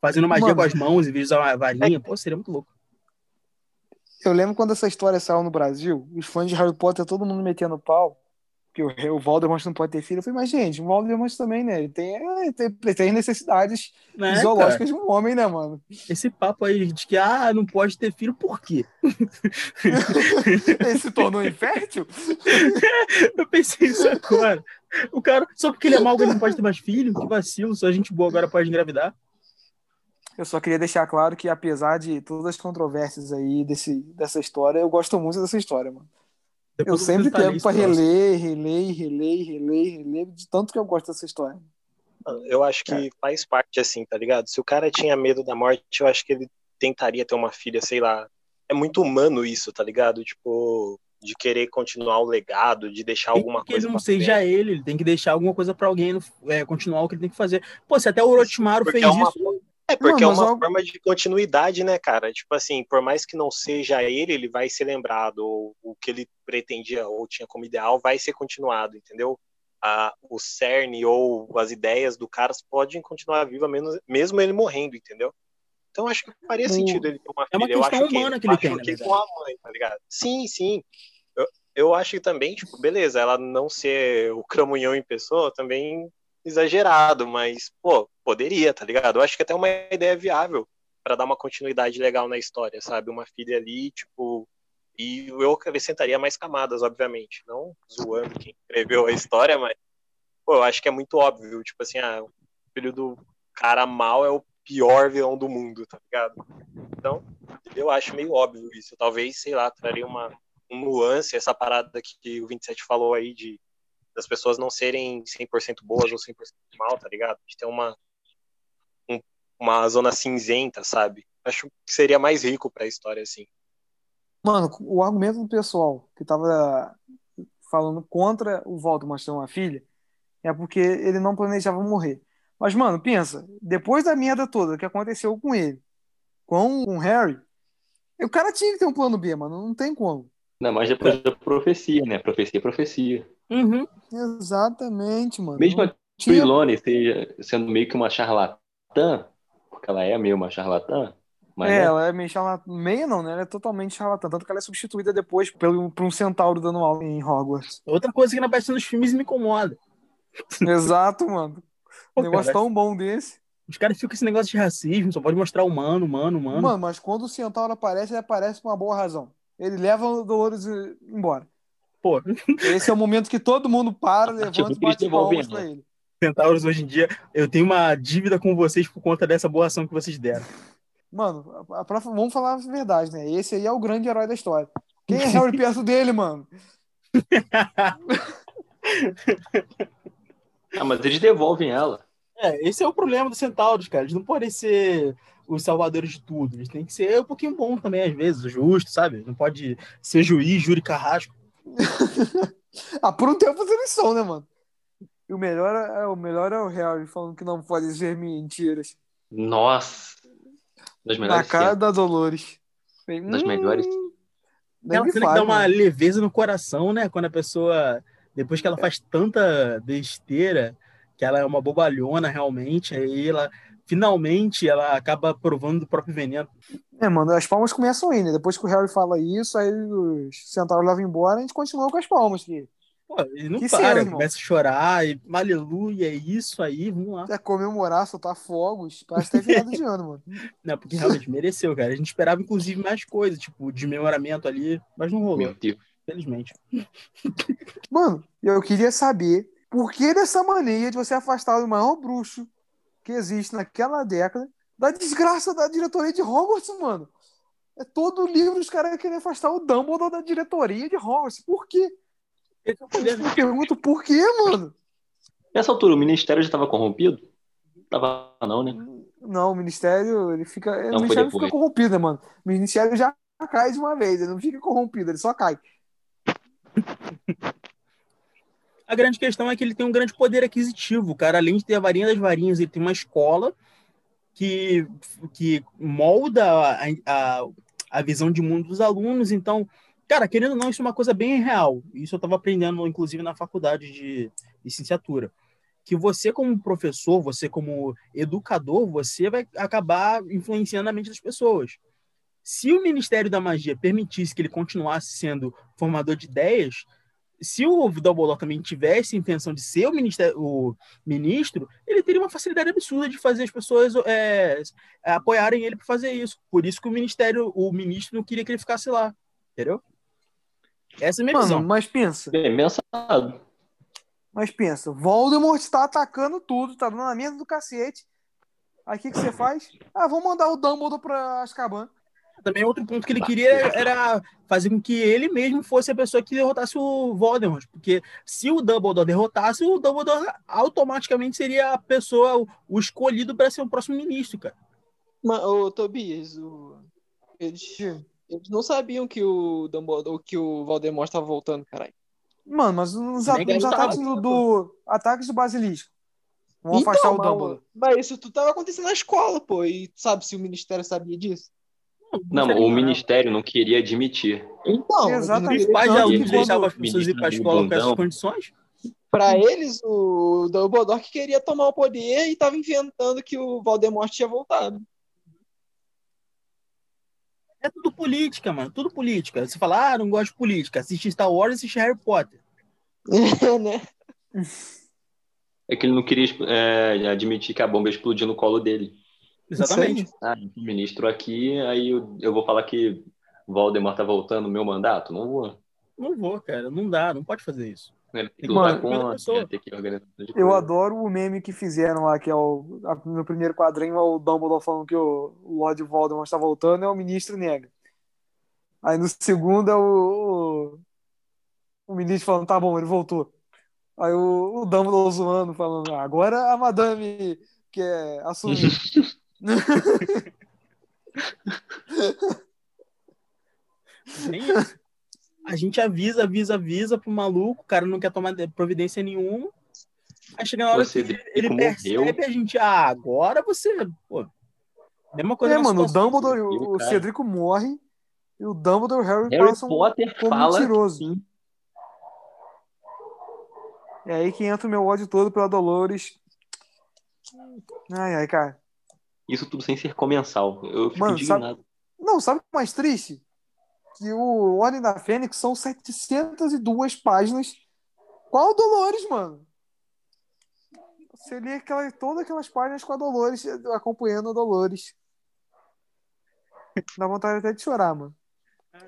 Fazendo magia Mano. com as mãos em vez usar uma varinha. Pô, seria muito louco. Eu lembro quando essa história saiu no Brasil, os fãs de Harry Potter, todo mundo metendo pau, que o, o Voldemort não pode ter filho. Eu falei, mas gente, o Voldemort também, né? Ele tem, é, tem, ele tem necessidades Né, fisiológicas de um homem, né, mano? Esse papo aí de que, ah, não pode ter filho, por quê? <laughs> Ele se tornou infértil? <laughs> Eu pensei isso agora. O cara, só porque ele é mau, ele não pode ter mais filho? Que vacilo, só a gente boa agora pode engravidar. Eu só queria deixar claro que, apesar de todas as controvérsias aí desse, dessa história, eu gosto muito dessa história, mano. Eu Depois sempre tentar ler pego troço. reler, reler, reler, reler, reler, de tanto que eu gosto dessa história. eu acho que faz parte, assim, tá ligado? Se o cara tinha medo da morte, eu acho que ele tentaria ter uma filha, sei lá. É muito humano isso, tá ligado? Tipo, de querer continuar o legado, de deixar alguma que ele coisa. não pra seja frente. ele, ele tem que deixar alguma coisa pra alguém é, continuar o que ele tem que fazer. Pô, se até o Orochimaru Porque fez é uma- isso, É, porque Não, é uma algo- forma de continuidade, né, cara? Tipo assim, por mais que não seja ele, ele vai ser lembrado, o que ele pretendia ou tinha como ideal vai ser continuado, entendeu? A, o cerne ou as ideias do cara podem continuar vivas mesmo, mesmo ele morrendo, entendeu? Então acho que faria O- sentido ele ter uma é uma filha. Eu questão acho que humana que ele tem, verdade. com a mãe, tá ligado? Sim, sim. Eu, eu acho que também, tipo, beleza, ela não ser o <laughs> cramunhão em pessoa, também exagerado, mas, pô, poderia, tá ligado? Eu acho que até uma ideia viável para dar uma continuidade legal na história, sabe? Uma filha ali, tipo. E eu acrescentaria mais camadas, obviamente. Não zoando quem escreveu a história, mas, pô, eu acho que é muito óbvio. Tipo assim, ah, o filho do cara mal é o pior vilão do mundo, tá ligado? Então, eu acho meio óbvio isso. Talvez, sei lá, traria uma um nuance, essa parada que o 27 falou aí de das pessoas não serem 100% boas ou 100% mal, tá ligado? De ter uma um- uma zona cinzenta, sabe? Acho que seria mais rico pra história assim. Mano, o argumento do pessoal que tava falando contra o Voldemort ter uma filha é porque ele não planejava morrer. Mas, mano, pensa, depois da merda toda que aconteceu com ele, com o Harry, o cara tinha que ter um plano B, mano, não tem como. Não, mas depois da profecia, né? Profecia é profecia. Uhum, Exatamente, mano. Mesmo a Trelawney seja sendo meio que uma charlatã, porque ela é meio uma charlatã, mas É, né? ela é meio charlatã. Meia não, né? Ela é totalmente charlatã. Tanto que ela é substituída depois pelo, por um centauro dando aula em Hogwarts. outra coisa que não aparece nos filmes me incomoda. <laughs> Exato, mano. Pô, Um negócio cara, tão bom desse. Os caras ficam com esse negócio de racismo, só pode mostrar humano, humano, humano. Mano, mas quando o centauro aparece, ele aparece por uma boa razão. Ele leva o Dolores embora. Pô, Esse é o momento que todo mundo para, <laughs> levanta Tipo, e eles bate palmas pra ele. Centauros hoje em dia, eu tenho uma dívida com vocês por conta dessa boa ação que vocês deram. Mano, a, a, vamos falar a verdade, né? Esse aí é o grande herói da história. Quem é <laughs> Harry perto dele, mano? <laughs> ah, mas eles devolvem ela. É, esse é o problema dos centauros, cara. Eles não podem ser os salvadores de tudo. Eles têm que ser um pouquinho bom também, às vezes, justo, sabe? Não pode ser juiz, júri carrasco. <laughs> ah, por um tempo eles são, né, mano? E o melhor é, o melhor é o Harry falando que não pode ser mentiras. Nossa! Das melhores Na cara da Dolores. Das hum, melhores. Ela cena que dá uma leveza no coração, né? Quando a pessoa, depois que ela faz tanta besteira, que ela é uma bobalhona realmente, aí ela finalmente ela acaba provando do próprio veneno. É, mano, as palmas começam aí, né? Depois que o Harry fala isso, aí os centauros levam embora, a gente continua com as palmas. Que... Pô, ele não que para, cena, começa a chorar, e aleluia, é isso aí, vamos lá. É comemorar, soltar fogos, parece até virado de ano, mano. <laughs> Não, porque realmente mereceu, cara. A gente esperava, inclusive, mais coisas, tipo, de memoramento ali, mas não rolou. Meu Deus. Felizmente. Mano, eu queria saber por que dessa mania de você afastar o maior bruxo que existe naquela década da desgraça da diretoria de Hogwarts, mano? É todo livro os caras querem afastar o Dumbledore da diretoria de Hogwarts. Por quê? Eu pergunto por quê, mano? Nessa altura, o ministério já estava corrompido? Tava não, né? Não, o ministério, ele fica. Não, o ministério fica corrompido, né, mano? O ministério já cai de uma vez, ele não fica corrompido, ele só cai. A grande questão é que ele tem um grande poder aquisitivo, cara. Além de ter a varinha das varinhas, ele tem uma escola que, que molda a, a, a visão de mundo dos alunos. Então, cara, querendo ou não, isso é uma coisa bem real. Isso eu estava aprendendo, inclusive, na faculdade de licenciatura. Que você, como professor, você, como educador, você vai acabar influenciando a mente das pessoas. Se o Ministério da Magia permitisse que ele continuasse sendo formador de ideias, se o Dumbledore também tivesse a intenção de ser o, ministério, o ministro, ele teria uma facilidade absurda de fazer as pessoas é, apoiarem ele para fazer isso. Por isso que o ministério, o ministro não queria que ele ficasse lá, entendeu? Essa é a minha Mano, visão. Mas pensa. Bem pensado. Mas pensa, Voldemort está atacando tudo, tá dando a mesa do cacete. Aí o que, que você faz? Ah, vamos mandar o Dumbledore para Azkaban. Também outro ponto que ele queria era fazer com que ele mesmo fosse a pessoa que derrotasse o Voldemort. Porque se o Dumbledore derrotasse, o Dumbledore automaticamente seria a pessoa, o escolhido para ser o próximo ministro, cara. Mas, ô, Tobias, o... eles, eles não sabiam que o Dumbledore, que o Voldemort estava voltando, caralho. Mano, mas nos, ataques do, do, ataques do Basilisco. Vão então, afastar o Dumbledore. Mas isso tudo estava acontecendo na escola, pô. E sabe se o ministério sabia disso? Não, o ministério não queria admitir. Então, exatamente. Os pais de alunos deixavam as pessoas ir para a escola com essas condições? Para eles, o Dumbledore que queria tomar o poder e estava inventando que o Voldemort tinha voltado. É tudo política, mano. Tudo política. Você fala, ah, não gosto de política. Assiste Star Wars e assiste Harry Potter. É, né? É que ele não queria é, admitir que a bomba explodiu no colo dele. Exatamente. Ah, ministro aqui, aí eu, eu vou falar que Voldemort tá voltando no meu mandato? Não vou. Não vou, cara. Não dá, não pode fazer isso. Ele tem que Mano, conta, tem que organizar Eu adoro o meme que fizeram lá, que é o no primeiro quadrinho, é o Dumbledore falando que o Lord Voldemort está voltando, é o ministro nega. Aí no segundo é o, o, o ministro falando, tá bom, ele voltou. Aí o, o Dumbledore zoando, falando, ah, agora a madame quer assumir. <laughs> <laughs> A gente avisa, avisa, avisa pro maluco, o cara não quer tomar providência nenhuma. Aí chega na hora você que ele percebe morreu. a gente, ah, agora você. Pô, mesma coisa. É, mano, o Dumbledore, o Cedrico morre e o Dumbledore e o Harry, Harry passam Potter como fala mentiroso. Sim. É aí que entra o meu ódio todo pela Dolores. Ai, ai, cara. Isso tudo sem ser comensal. Eu fico Mano, indignado. Sabe... Não, sabe o que é mais triste? Que o Ordem da Fênix são 702 páginas. Qual Dolores, mano? Você lê aquela, todas aquelas páginas com a Dolores, acompanhando a Dolores. Dá vontade até de chorar, mano.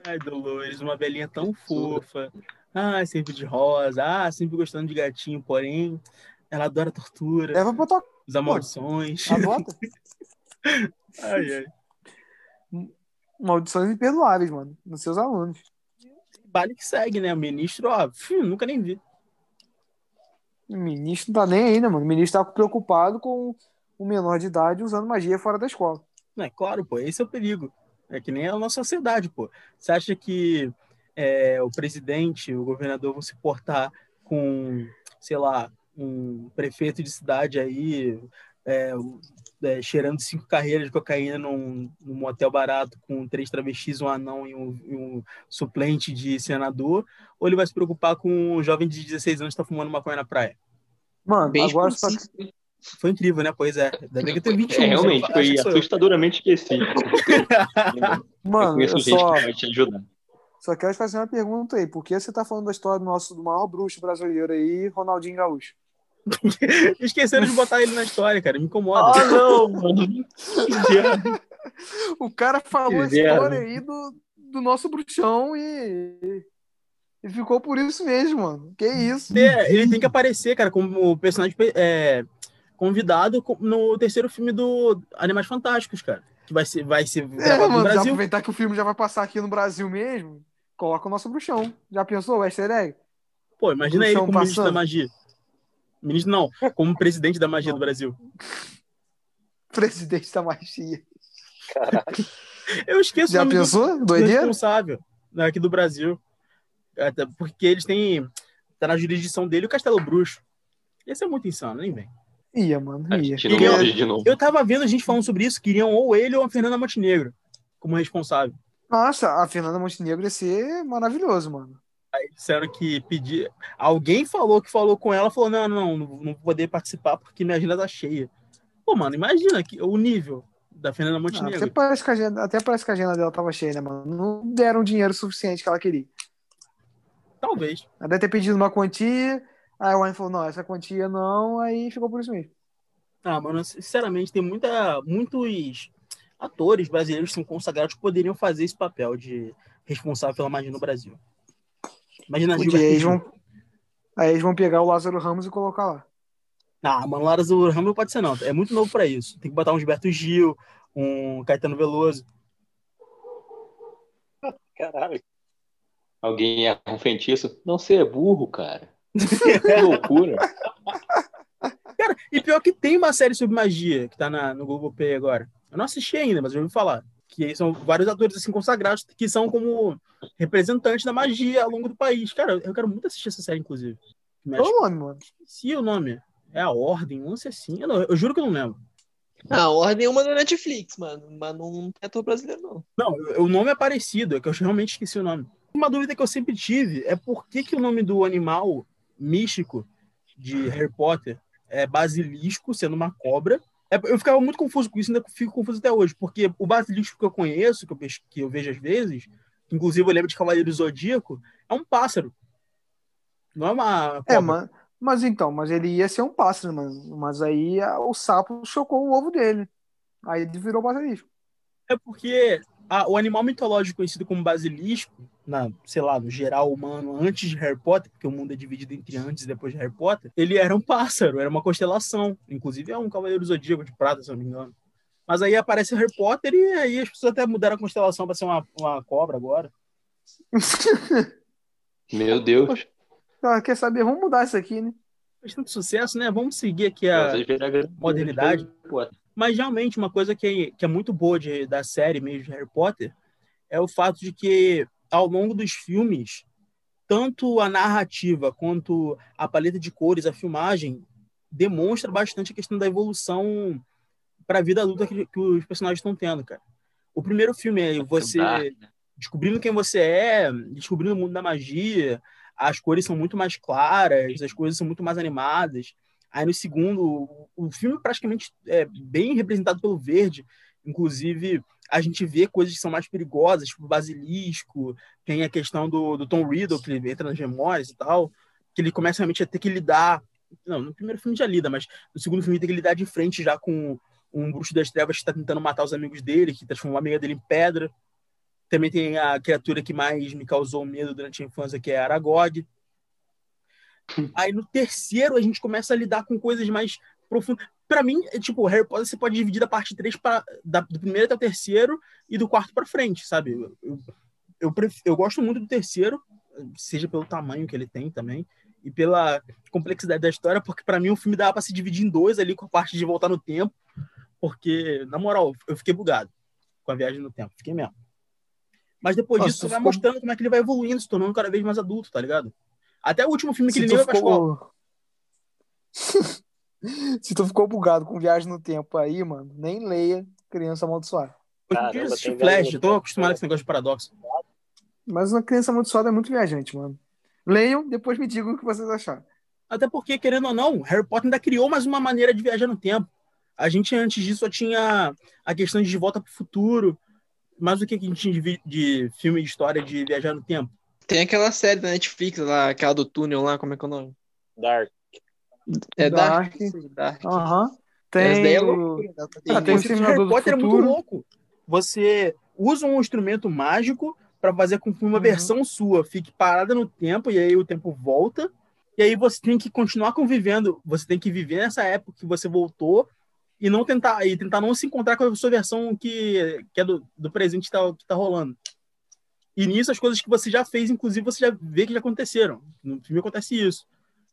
Ai, Dolores, uma belinha tão fofa. Ah, sempre de rosa. Ah, sempre gostando de gatinho, porém Ela adora tortura. Leva pra tua. Usa maldições. Adota. <laughs> ai, ai. Maldições imperdoáveis, mano, nos seus alunos. Vale que segue, né? O ministro, ó, nunca nem vi. O ministro não tá nem aí, né, mano? O ministro tá preocupado com o menor de idade usando magia fora da escola. É claro, pô, esse é o perigo. É que nem a nossa sociedade, pô. Você acha que é, o presidente, o governador vão se portar com, sei lá, um prefeito de cidade aí, é, é, cheirando cinco carreiras de cocaína num, num motel barato com três travestis, um anão e um, e um, suplente de senador, ou ele vai se preocupar com um jovem de 16 anos que está fumando maconha na praia? Mano, Bem agora específico. Foi incrível, né? Pois é. Ainda bem que eu tenho 21 É, realmente, acho foi eu. assustadoramente <laughs> eu Mano, conheço eu gente só, que vai te ajudar. só quero te fazer uma pergunta aí. Por que você tá falando da história do nosso do maior bruxo brasileiro aí, Ronaldinho Gaúcho? <laughs> Esqueceram de botar ele na história, cara. Me incomoda. Ah, não, <laughs> mano. O cara falou a história aí do, do nosso bruxão e, e ficou por isso mesmo, mano. Que isso? É, ele tem que aparecer, cara, como personagem é, convidado co- no terceiro filme do Animais Fantásticos, cara. Que vai ser, vai ser É, gravado no mano, já Brasil. aproveitar que o filme já vai passar aqui no Brasil mesmo, coloca o nosso bruxão. Já pensou o easter egg? Pô, imagina ele Bruxão como ministro da passando. magia. Ministro não, como presidente da magia do Brasil. <laughs> Presidente da magia. Eu esqueço Já o nome do- pensou? do Doideira? responsável né, aqui do Brasil. Até porque eles têm. Tá na jurisdição dele o Castelo Bruxo. Esse é muito insano, nem vem. Ia, mano, A ia. gente não Queria- morre de novo. Eu tava vendo a gente falando sobre isso, queriam ou ele ou a Fernanda Montenegro como responsável. Nossa, a Fernanda Montenegro ia ser maravilhoso, mano. Aí disseram que pedir. Alguém falou que falou com ela, falou: não, não, não, não vou poder participar porque minha agenda tá cheia. Pô, mano, imagina que, o nível da Fernanda Ah, até, Montenegro. parece que a agenda, até parece que a agenda dela tava cheia, né, mano? Não deram o dinheiro suficiente que ela queria. Talvez. Ela deve ter pedido uma quantia, aí o Wayne falou, não, essa quantia não, aí ficou por isso mesmo. Ah, mano, sinceramente, tem muita, muitos atores brasileiros que são consagrados que poderiam fazer esse papel de responsável pela magia no Brasil. Imagina a Podia, Gilberto eles vão, aí eles vão pegar o Lázaro Ramos e colocar lá. Ah, mano, Lara do Ramos não pode ser, não. É muito novo pra isso. Tem que botar um Gilberto Gil, um Caetano Veloso. Caralho. Alguém erra um feitiço? Não, você é burro, cara. Que <laughs> loucura. Cara, e pior que tem uma série sobre magia que tá na, no Google Play agora. Eu não assisti ainda, mas eu ouvi falar. Que são vários atores assim consagrados que são como representantes da magia ao longo do país. Cara, eu quero muito assistir essa série, inclusive. Qual o nome, mano? Esqueci o nome. É a Ordem, um lance assim. Eu, não- eu juro que eu não lembro. Ah, a ordem é uma da Netflix, mano. Mas não é ator brasileiro, não. Não, o nome é parecido, é que eu realmente esqueci o nome. Uma dúvida que eu sempre tive é por que, que o nome do animal místico de Harry Potter é basilisco, sendo uma cobra. É, eu ficava muito confuso com isso, ainda fico confuso até hoje, porque o basilisco que eu conheço, que eu, que eu vejo às vezes, inclusive eu lembro de Cavaleiro Zodíaco, é um pássaro. Não é uma cobra. É, mas, mas então, mas ele ia ser um pássaro, mano. Mas aí a- o sapo chocou o ovo dele. Aí ele virou basilisco. É porque a- o animal mitológico conhecido como basilisco, na, sei lá, no geral humano, antes de Harry Potter, porque o mundo é dividido entre antes e depois de Harry Potter, ele era um pássaro, era uma constelação. Inclusive é um cavaleiro zodíaco de prata, se eu não me engano. Mas aí aparece Harry Potter e aí as pessoas até mudaram a constelação para ser uma, uma cobra agora. <laughs> Meu Deus. Ah, quer saber? Vamos mudar isso aqui, né? Fez tanto sucesso, né? Vamos seguir aqui a, modernidade. Mas realmente, uma coisa que é, que é muito boa de, da série mesmo de Harry Potter é o fato de que, ao longo dos filmes, tanto a narrativa quanto a paleta de cores, a filmagem, demonstra bastante a questão da evolução para a vida adulta que, que os personagens estão tendo, cara. O primeiro filme é você né? descobrindo quem você é, descobrindo o mundo da magia, as cores são muito mais claras, as coisas são muito mais animadas. Aí no segundo, o- o filme praticamente é bem representado pelo verde, inclusive a gente vê coisas que são mais perigosas, tipo o basilisco, tem a questão do, do Tom Riddle, que ele entra nas memórias e tal, que ele começa realmente a ter que lidar, não, no primeiro filme já lida, mas no segundo filme tem que lidar de frente já com um bruxo das trevas que está tentando matar os amigos dele, que transformou a amiga dele em pedra. Também tem a criatura que mais me causou medo durante a infância, que é Aragog. <laughs> Aí no terceiro a gente começa a lidar com coisas mais profundas. Pra mim, é, tipo, Harry Potter você pode dividir da parte 3 pra, da, do primeiro até o terceiro e do quarto pra frente, sabe? Eu, eu, eu, pref, eu gosto muito do terceiro, seja pelo tamanho que ele tem também e pela complexidade da história, porque para mim o filme dava para se dividir em dois ali com a parte de voltar no tempo, porque, na moral, eu fiquei bugado com a viagem no tempo, fiquei mesmo. Mas depois Nossa, disso, vai ficou... mostrando como é que ele vai evoluindo, se tornando cada vez mais adulto, tá ligado? Até o último filme que se ele nem vai ficou... <laughs> <laughs> Se tu ficou bugado com viagem no tempo aí, mano, nem leia Criança Amaldiçoada. Eu assistir Flash, eu tô acostumado com esse negócio de paradoxo. Mas uma Criança Amaldiçoada é muito viajante, mano. Leiam, depois me digam o que vocês acharam. Até porque, querendo ou não, Harry Potter ainda criou mais uma maneira de viajar no tempo. A gente, antes disso, só tinha a questão de, de volta para o futuro. Mas o que a gente tinha de, de filme de história de viajar no tempo? Tem aquela série da Netflix lá, aquela do túnel lá, como é que é o nome? Dark. É Dark. Dark. Aham. Uhum. Tem. É loucura, né? tem, ah, tem o Harry Potter é muito louco. Você usa um instrumento mágico para fazer com que uma uhum. versão sua fique parada no tempo e aí o tempo volta. E aí você tem que continuar convivendo, você tem que viver nessa época que você voltou e não tentar e tentar não se encontrar com a sua versão que, que é do, do presente que tá, que tá rolando. E nisso as coisas que você já fez, inclusive, você já vê que já aconteceram. No filme acontece isso.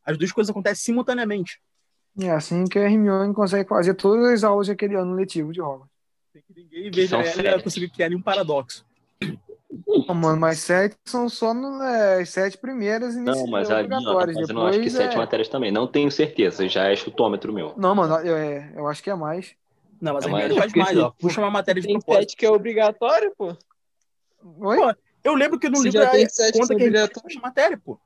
As duas coisas acontecem simultaneamente. É assim que a Hermione consegue fazer todas as aulas daquele ano letivo de Hogwarts. Tem que ninguém veja ela conseguir criar nenhum paradoxo. Não, mano, mas sete são só no, é, as sete primeiras Não, mas ali, não, tá eu não acho que sete é... matérias também. Não tenho certeza, já é chutômetro meu. Não, mano, eu, é, eu acho que é mais. Não, mas é a mais, faz mais, ó. Puxa uma matéria de tem propósito. sete que é obrigatório, pô. Oi? Pô, eu lembro que no livro já tem sete conta que a puxa matéria, pô.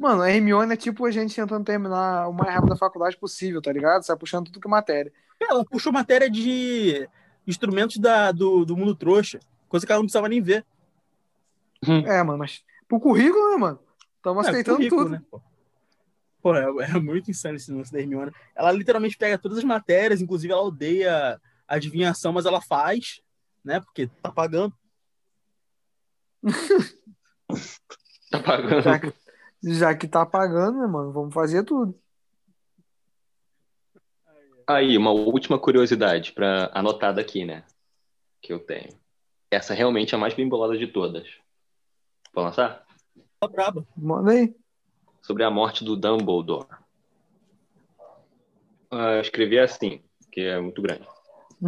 Mano, a Hermione é tipo a gente tentando terminar o mais rápido da faculdade possível, tá ligado? Sai puxando tudo que é matéria. Ela puxou matéria de instrumentos da, do, do mundo trouxa. Coisa que ela não precisava nem ver. Hum. É, mano, mas pro currículo, né, mano? Estamos é, aceitando tudo. Né, pô? pô é, é, muito insano esse lance da Hermione. Ela literalmente pega todas as matérias, inclusive ela odeia a adivinhação, mas ela faz, né? Porque tá pagando. <laughs> tá pagando. Já que tá pagando, né, mano? Vamos fazer tudo. Aí, uma última curiosidade para anotada aqui, né? Que eu tenho. Essa realmente é a mais bem bolada de todas. Vou lançar? Tá braba. Manda aí. Sobre a morte do Dumbledore. Uh, eu escrevi assim, que é muito grande.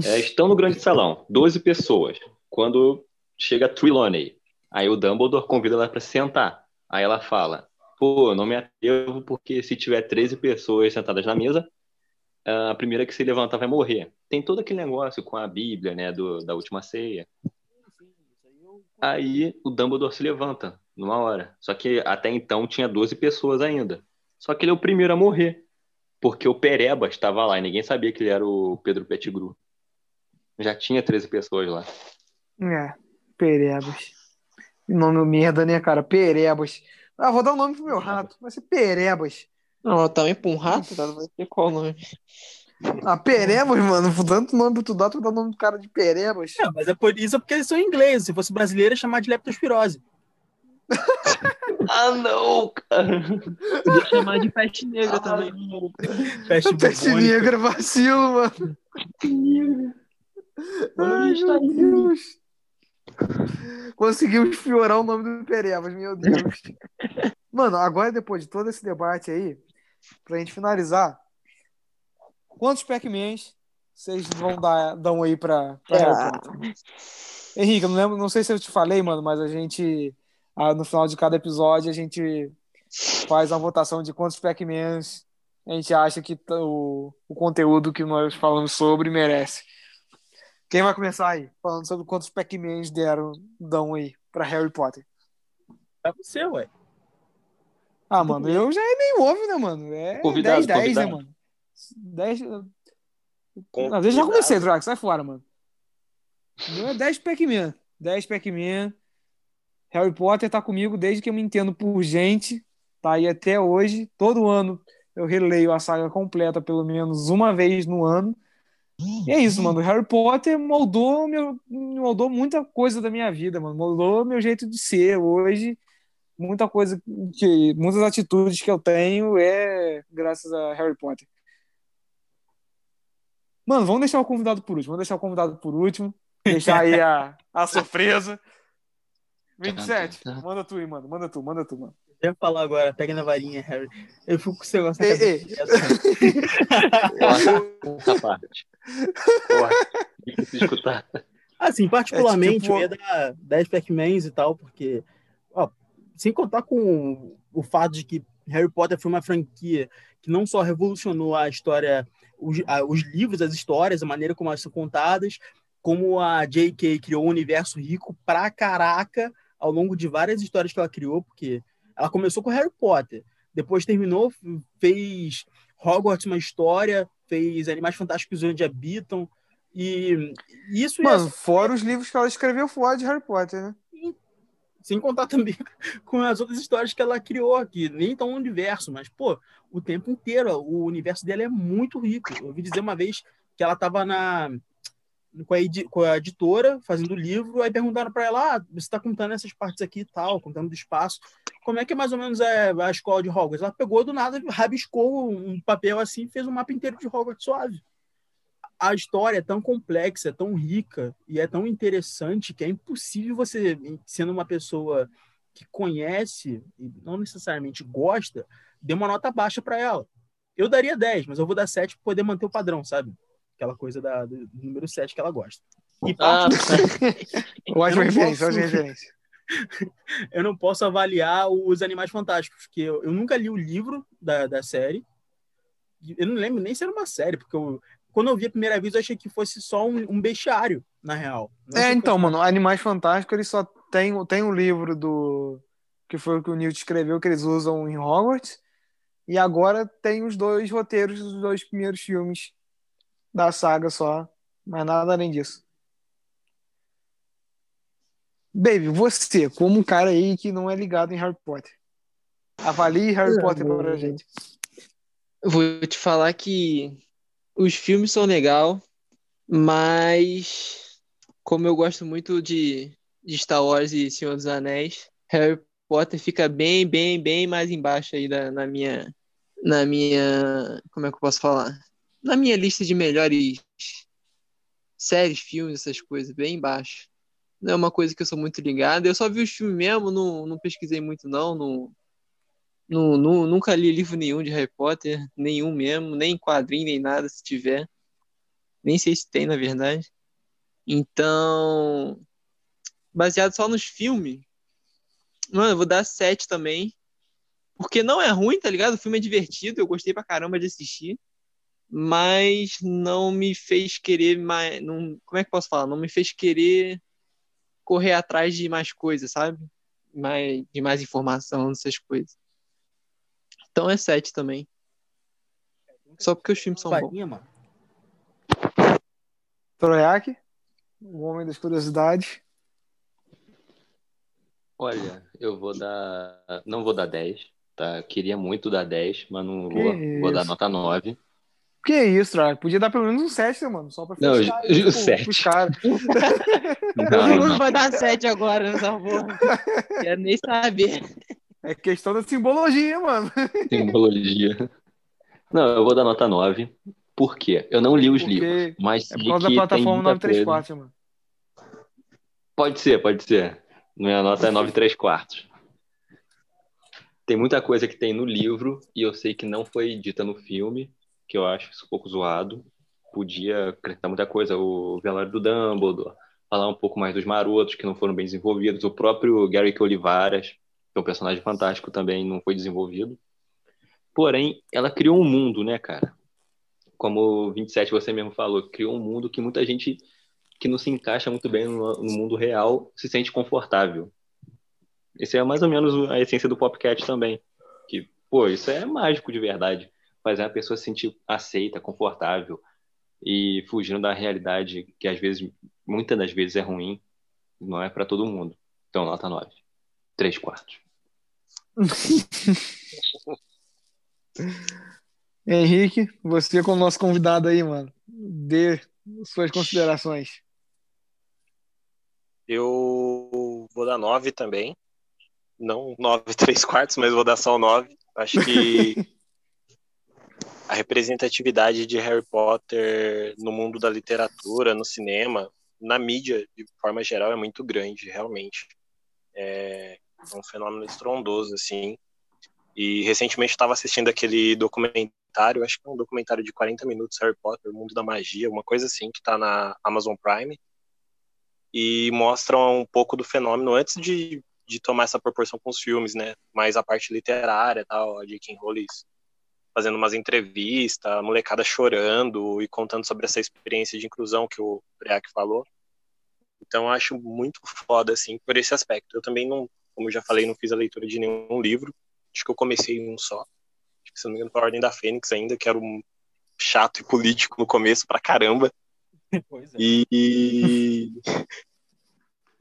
É, estão no grande salão, 12 pessoas. Quando chega a Trelawney, aí o Dumbledore convida ela para sentar. Aí ela fala: Pô, não me atrevo porque se tiver 13 pessoas sentadas na mesa, a primeira que se levantar vai morrer. Tem todo aquele negócio com a Bíblia, né, do, da última ceia. Aí o Dumbledore se levanta numa hora. Só que até então tinha 12 pessoas ainda. Só que ele é o primeiro a morrer. Porque o Pereba estava lá e ninguém sabia que ele era o Pedro Pettigrew. Já tinha 13 pessoas lá. É, Perebas. Nome merda, né, cara? Perebas. Ah, vou dar o um nome pro meu rato. Vai ser Perebas. Não, também pra um rato, cara, vai ter qual nome? Ah, Perebas, mano. Tanto nome pra tu dar, tu dá o nome do cara de Perebas. É, mas é por isso porque eles são ingleses. Se fosse brasileiro, ia chamar de leptospirose. <laughs> ah, não, cara. Podia chamar de peste negra ah, também. Peste, peste negra, vacilo, mano. Ai, meu Deus. Conseguimos piorar o nome do Perebas, meu Deus. <laughs> Mano, agora depois de todo esse debate aí, pra gente finalizar, Quantos Pac-Mans vocês vão dar, dar aí pra, pra é. Henrique, não, lembro, não sei se eu te falei, mano, mas a gente, ah, no final de cada episódio, a gente faz uma votação de quantos Pac-Mans a gente acha que o, o conteúdo que nós falamos sobre merece. Quem vai começar aí? Falando sobre quantos Pac-Mans deram, dão aí pra Harry Potter. É você, ué. Ah, mano, eu já é meio óbvio, né, mano? É 10-10, né, mano? 10. Não, deixa já comecei, Drax, sai fora, mano. Meu é 10 Pac-Man. 10 Pac-Man. Harry Potter tá comigo desde que eu me entendo por gente. Tá aí até hoje. Todo ano eu releio a saga completa pelo menos uma vez no ano. E é isso, mano. Harry Potter moldou, meu, moldou muita coisa da minha vida, mano. Moldou meu jeito de ser hoje. muita coisa que muitas atitudes que eu tenho é graças a Harry Potter. Mano, vamos deixar o convidado por último. Vamos deixar o convidado por último. Deixar aí a, a surpresa. <laughs> 27, manda tu aí, mano. Manda tu, manda tu, mano. Eu ia falar agora, pega na varinha, Harry. Eu fico com o seu negócio na Essa parte. Porra, escutar. Assim, particularmente, É tipo- eu ia dar 10 Pac-Mans e tal, porque, ó, sem contar com o fato de que Harry Potter foi uma franquia que não só revolucionou a história, os, a- os livros, as histórias, a maneira como elas são contadas, como a J.K. criou um universo rico pra caraca ao longo de várias histórias que ela criou, porque ela começou com Harry Potter, depois terminou, fez Hogwarts uma história, fez Animais Fantásticos onde habitam, e isso ia Mano, fora os livros que ela escreveu fora de Harry Potter, né? sem contar também <laughs> com as outras histórias que ela criou aqui, nem tão universo, mas, pô, o tempo inteiro, o universo dela é muito rico. Eu ouvi dizer uma vez que ela estava na com a, com a editora fazendo o livro, aí perguntaram para ela, ah, você está contando essas partes aqui e tal, contando do espaço, como é que mais ou menos é a escola de Hogwarts? Ela pegou do nada, rabiscou um papel assim, fez um mapa inteiro de Hogwarts suave a história é tão complexa, é tão rica e é tão interessante que é impossível você, sendo uma pessoa que conhece e não necessariamente gosta, dê uma nota baixa para ela. Eu daria 10, mas eu vou dar 7 para poder manter o padrão, sabe? Aquela coisa da, do número 7 que ela gosta. E Ah, <laughs> Ótima Eu não referência, posso- ótima referência. <laughs> eu não posso avaliar os Animais Fantásticos, porque eu, eu nunca li o livro da, da série. Eu não lembro nem se era uma série, porque eu, quando eu vi a primeira vez, eu achei que fosse só um, um bestiário, na real. Não É, então, fosse- mano, Animais Fantásticos, ele só tem, tem um livro do. que foi o que o Newt escreveu, que eles usam em Hogwarts. E agora tem os dois roteiros dos dois primeiros filmes da saga só. Mas nada além disso. Baby, você, como um cara aí que não é ligado em Harry Potter. Avalie Harry Potter pra mano. gente. Vou te falar que os filmes são legal, mas como eu gosto muito de, de Star Wars e Senhor dos Anéis, Harry Potter fica bem, bem, bem mais embaixo aí da, na minha, na minha, como é que eu posso falar? Na minha lista de melhores séries, filmes, essas coisas, bem embaixo. Não é uma coisa que eu sou muito ligado. Eu só vi os filmes mesmo, não, não pesquisei muito não, não, não, não- nunca li livro nenhum de Harry Potter, nenhum mesmo, nem quadrinho, nem nada, se tiver. Nem sei se tem, na verdade. Então, baseado só nos filmes, mano, eu vou dar 7 também. Porque não é ruim, tá ligado? O filme é divertido, eu gostei pra caramba de assistir. Mas não me fez querer mais. Não, como é que eu posso falar? Não me fez querer correr atrás de mais coisas, sabe? Mais, de mais informação, dessas coisas. Então é 7 também. Só porque os filmes são bons. Troiac, o homem das curiosidades. Olha, eu vou dar. Não vou dar 10, tá? Queria muito dar 10, mas não Que vou. Vou dar nota 9. Que isso, Troiac? Podia dar pelo menos um 7, né, mano? Só pra Não, fechar, ju- tipo, sete. pros caras. <laughs> Não, Todo mundo não. vai dar 7 agora nessa porra. <laughs> Quero nem saber. É questão da simbologia, mano. <laughs> Simbologia. Não, eu vou dar nota 9. Por quê? Eu não li os Porque livros, mas É por causa da plataforma muita coisa. 934, mano. Pode ser, pode ser. Minha nota é 9 3 quartos. Tem muita coisa que tem no livro e eu sei que não foi dita no filme, que eu acho isso um pouco zoado. Podia acrescentar muita coisa. O velório do Dumbledore, falar um pouco mais dos marotos que não foram bem desenvolvidos. O próprio Garrick Olivaras, que é um personagem fantástico também, não foi desenvolvido. Porém, ela criou um mundo, né, cara? Como o 27 você mesmo falou, criou um mundo que muita gente que não se encaixa muito bem no, no mundo real se sente confortável. Esse é mais ou menos a essência do Popcat também. Que, pô, isso é mágico de verdade. Fazer a pessoa se sentir aceita, confortável e fugindo da realidade que às vezes, muitas das vezes é ruim, não é para todo mundo. Então, nota 9. 3 quartos. <laughs> Henrique, você como nosso convidado aí, mano. Dê suas considerações. Eu vou dar 9 também. não 9 3 <laughs> quartos, mas vou dar só o 9. Acho que <laughs> a representatividade de Harry Potter no mundo da literatura, no cinema, na mídia, de forma geral, é muito grande, realmente. É um fenômeno estrondoso, assim. E recentemente estava assistindo aquele documentário, acho que é um documentário de 40 minutos, Harry Potter, o Mundo da Magia, uma coisa assim, que está na Amazon Prime. E mostra um pouco do fenômeno antes de, de tomar essa proporção com os filmes, né? Mais a parte literária tal, a J.K. Rowling fazendo umas entrevistas, a molecada chorando e contando sobre essa experiência de inclusão que o Preak falou. Então, eu acho muito foda, assim, por esse aspecto. Eu também não, como já falei, não fiz a leitura de nenhum livro. Acho que eu comecei em um só. Acho que, se não me engano, para a Ordem da Fênix ainda, que era um chato e político no começo pra caramba. <laughs> Pois é. E...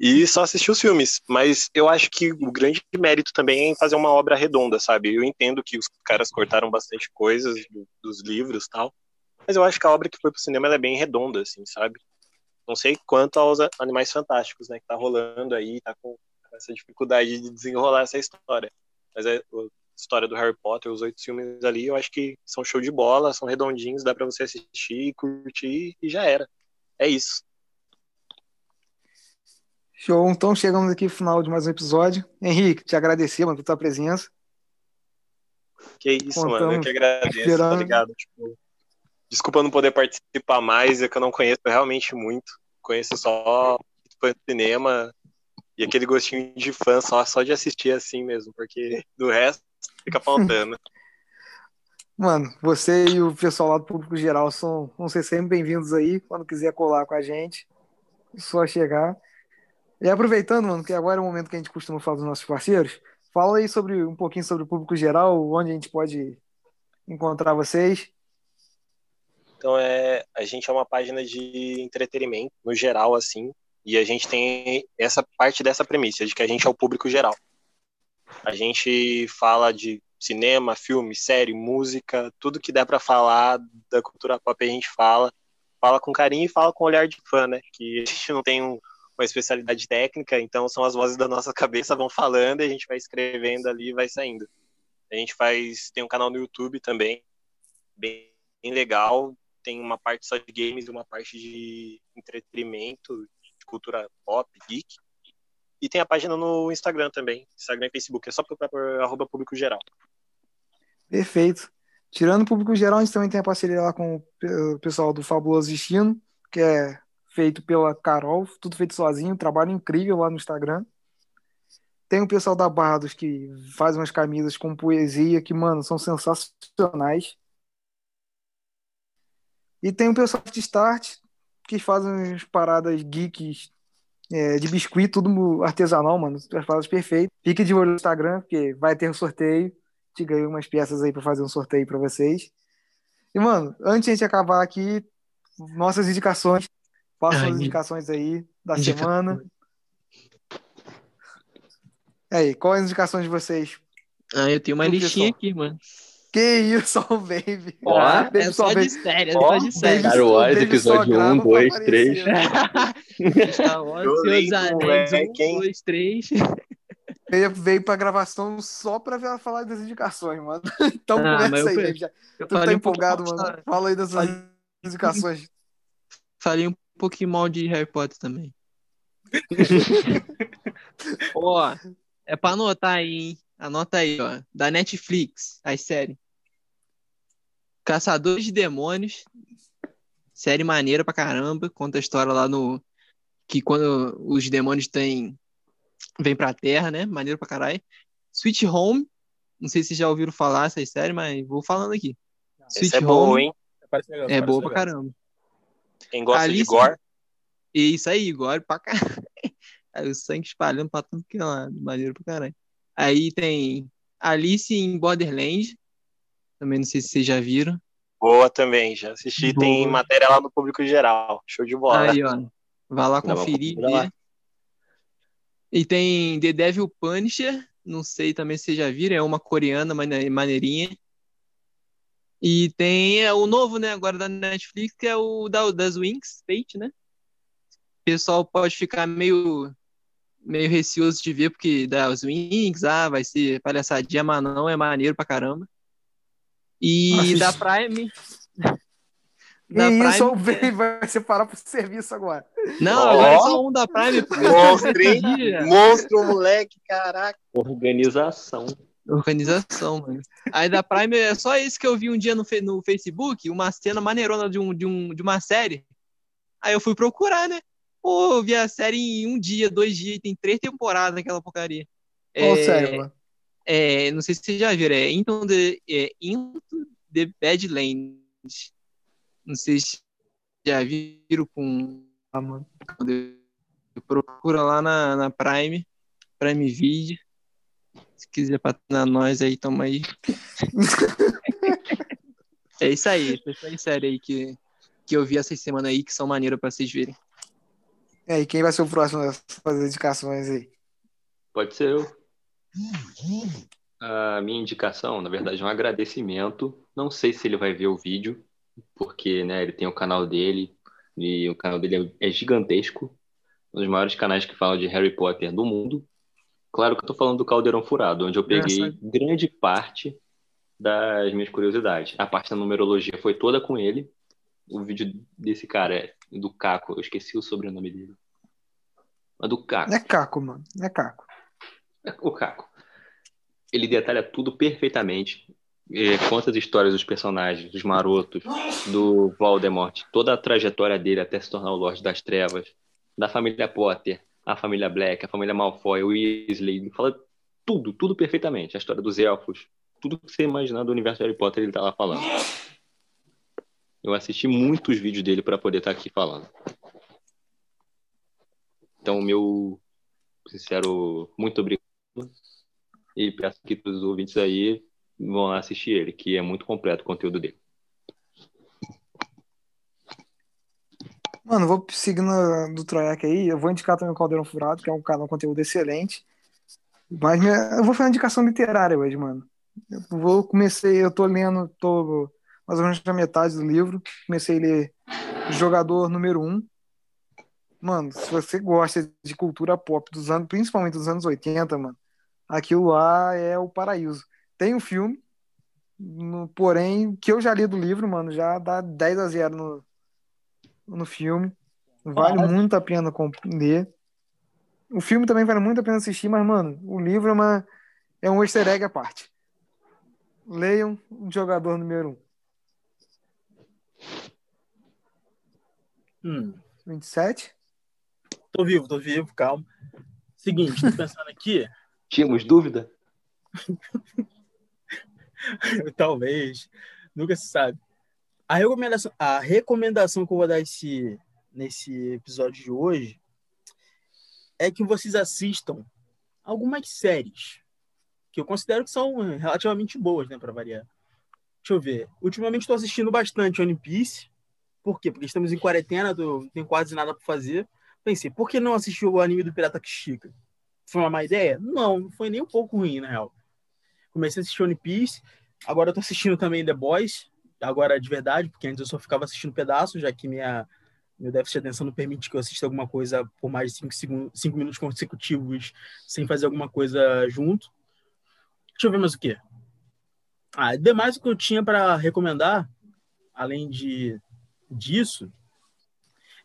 e só assistir os filmes. Mas eu acho que o grande mérito também é em fazer uma obra redonda, sabe? Eu entendo que os caras cortaram bastante coisas do, dos livros tal, mas eu acho que a obra que foi pro cinema é bem redonda, assim, sabe? Não sei quanto aos Animais Fantásticos, né, que tá rolando aí, tá com essa dificuldade de desenrolar essa história. Mas é, a história do Harry Potter, os oito filmes ali, eu acho que são show de bola, são redondinhos, dá para você assistir, curtir e já era. É isso. Show, então chegamos aqui no final de mais um episódio. Henrique, te agradecer, mano, por tua presença. Que isso, Contamos, mano, eu que agradeço, tá esperando. ligado? Tipo, desculpa não poder participar mais, é que eu não conheço realmente muito. Conheço só fã de cinema e aquele gostinho de fã só, só de assistir assim mesmo, porque do resto fica faltando. <laughs> Mano, você e o pessoal lá do público geral são, vão ser sempre bem-vindos aí. Quando quiser colar com a gente, só chegar. E aproveitando, mano, que agora é o momento que a gente costuma falar dos nossos parceiros, fala aí sobre um pouquinho sobre o público geral, onde a gente pode encontrar vocês. Então é, a gente é uma página de entretenimento no geral assim, e a gente tem essa parte dessa premissa de que a gente é o público geral. A gente fala de cinema, filme, série, música, tudo que der para falar da cultura pop a gente fala, fala com carinho e fala com olhar de fã, né? Que a gente não tem um uma especialidade técnica, então são as vozes da nossa <laughs> cabeça vão falando e a gente vai escrevendo ali e vai saindo. A gente faz, tem um canal no YouTube também, bem, legal, tem uma parte só de games e uma parte de entretenimento, de cultura pop, geek. E tem a página no Instagram também, Instagram e Facebook, é só procurar arroba público geral. Perfeito. Tirando o público geral, a gente também tem a parceria lá com o pessoal do Fabuloso Destino, que é feito pela Carol, tudo feito sozinho, trabalho incrível lá no Instagram. Tem o pessoal da Bardos que faz umas camisas com poesia que, mano, são sensacionais. E tem o pessoal de Start que fazem umas paradas geeks é, de biscuit, tudo artesanal, mano. As paradas perfeitas. Fique de olho no Instagram, porque vai ter um sorteio. Te ganhei umas peças aí para fazer um sorteio para vocês. E, mano, antes de a gente acabar aqui, nossas indicações. Façam as indicações aí da Indica... semana. E aí, quais as indicações de vocês? Ah, eu tenho uma listinha aqui, mano. Que isso, <laughs> oh, baby. Ó, ah, é só de série, é só de série. Star Wars, episódio 1, 2, 3. Star Wars, Seus Anéis, 1, 2, 3. Veio pra gravação só pra falar das indicações, mano. <laughs> Então ah, começa aí, eu, já. Tu tá empolgado, um mano. Fala aí das indicações. Falei um pouquinho mal de Harry Potter também. <laughs> ó, é pra anotar aí, hein? Anota aí, ó. Da Netflix, as séries. Caçadores de Demônios. Série maneira pra caramba. Conta a história lá no. Que quando os demônios têm. Vêm pra terra, né? Maneiro pra caralho. Sweet Home. Não sei se vocês já ouviram falar essa série, mas vou falando aqui. Essa Sweet é Home. Boa, hein? É boa pra caramba. Quem gosta Alice... de gore. Isso aí, gore pra caralho. Aí <laughs> o sangue espalhando pra tudo que é lá, maneiro pra caralho. Aí tem Alice em Borderland. Também não sei se vocês já viram. Boa também, já assisti. Boa. Tem matéria lá no público geral. Show de bola. Aí, ó. Vai lá conferir. Lá. E tem The Devil Punisher. Não sei também se vocês já viram. É uma coreana maneirinha. E tem é, o novo, né, agora da Netflix, que é o da, das Wings, Fate, né? O pessoal pode ficar meio meio receoso de ver, porque dá os wings, ah, vai ser palhaçadinha, mas não, é maneiro pra caramba. E Nossa, da isso- Prime. <laughs> E da isso Prime. vai separar pro serviço agora. Não, Ó. agora é só um da Prime. Monstro. Monstro, moleque, caraca. Organização. Organização, mano. Aí da Prime é só esse que eu vi um dia no, no Facebook, uma cena maneirona de, um, de, um, de uma série. Aí eu fui procurar, né? Pô, eu vi a série em um dia, dois dias, tem três temporadas naquela porcaria. Qual É, série, mano? é, não sei se vocês já viram, é Into the, é Into the Badlands. Não sei se já viram com. Ah, mano. Procura lá na, na Prime, Prime Video. Se quiser patrocinar nós aí, toma aí. <laughs> é isso aí, três séries aí que, que eu vi essa semana aí que são maneiras pra vocês verem. E aí, quem vai ser o próximo a fazer indicações aí? Pode ser eu. A minha indicação, na verdade, é um agradecimento. Não sei se ele vai ver o vídeo, porque, né, ele tem o canal dele, e o canal dele é é gigantesco. Um dos maiores canais que falam de Harry Potter do mundo. Claro que eu tô falando do Caldeirão Furado, onde eu peguei grande parte das minhas curiosidades. A parte da numerologia foi toda com ele. O vídeo desse cara é do Caco, eu esqueci o sobrenome dele. Mas do Caco. É Caco, mano. É Caco. O Caco. Ele detalha tudo perfeitamente. É, conta as histórias dos personagens, dos marotos, do Voldemort, toda a trajetória dele até se tornar o Lorde das Trevas, da família Potter, a família Black, a família Malfoy, o Weasley. Fala tudo, tudo perfeitamente. A história dos elfos, tudo que você imaginar do universo Harry Potter, ele tá lá falando. Eu assisti muitos vídeos dele para poder estar aqui falando. Então, meu sincero muito obrigado. E peço que todos os ouvintes aí vão assistir ele, que é muito completo o conteúdo dele. Mano, vou seguindo do Troiac aí. Eu vou indicar também o Caldeirão Furado, que é um canal de conteúdo excelente. Mas minha- eu vou fazer uma indicação literária hoje, mano. Eu vou comecei, eu tô lendo, tô mais ou menos na metade do livro. Comecei a ler Jogador número 1. Mano, se você gosta de cultura pop dos anos, principalmente dos anos 80, mano, aquilo lá é o paraíso. Tem um filme, no- porém, que eu já li do livro, mano, já dá 10 a 0 no, no filme. Vale Quase. muito a pena comp- ler. O filme também vale muito a pena assistir, mas, mano, o livro é, uma, é um easter egg à parte. Leiam o jogador número 1. Hum, 27? tô vivo, tô vivo, calma. Seguinte, tô pensando aqui, <laughs> Tínhamos dúvida? <laughs> talvez, nunca se sabe. A recomendação, a recomendação que eu vou dar esse, nesse episódio de hoje é que vocês assistam algumas séries que eu considero que são relativamente boas, né, para variar. Deixa eu ver. Ultimamente estou assistindo bastante One Piece. Por quê? Porque estamos em quarentena, tô- não tenho quase nada para fazer. Pensei, por que não assistir o anime do Pirata Kishika? Foi uma má ideia? Não, não foi nem um pouco ruim, na real. Comecei a assistir One Piece, agora tô assistindo também The Boys, agora de verdade, porque antes eu só ficava assistindo pedaços, já que minha, meu déficit de atenção não permite que eu assista alguma coisa por mais de 5 segundos, cinco minutos consecutivos sem fazer alguma coisa junto. Deixa eu ver mais o que. Ah, demais o que eu tinha para recomendar, além de disso,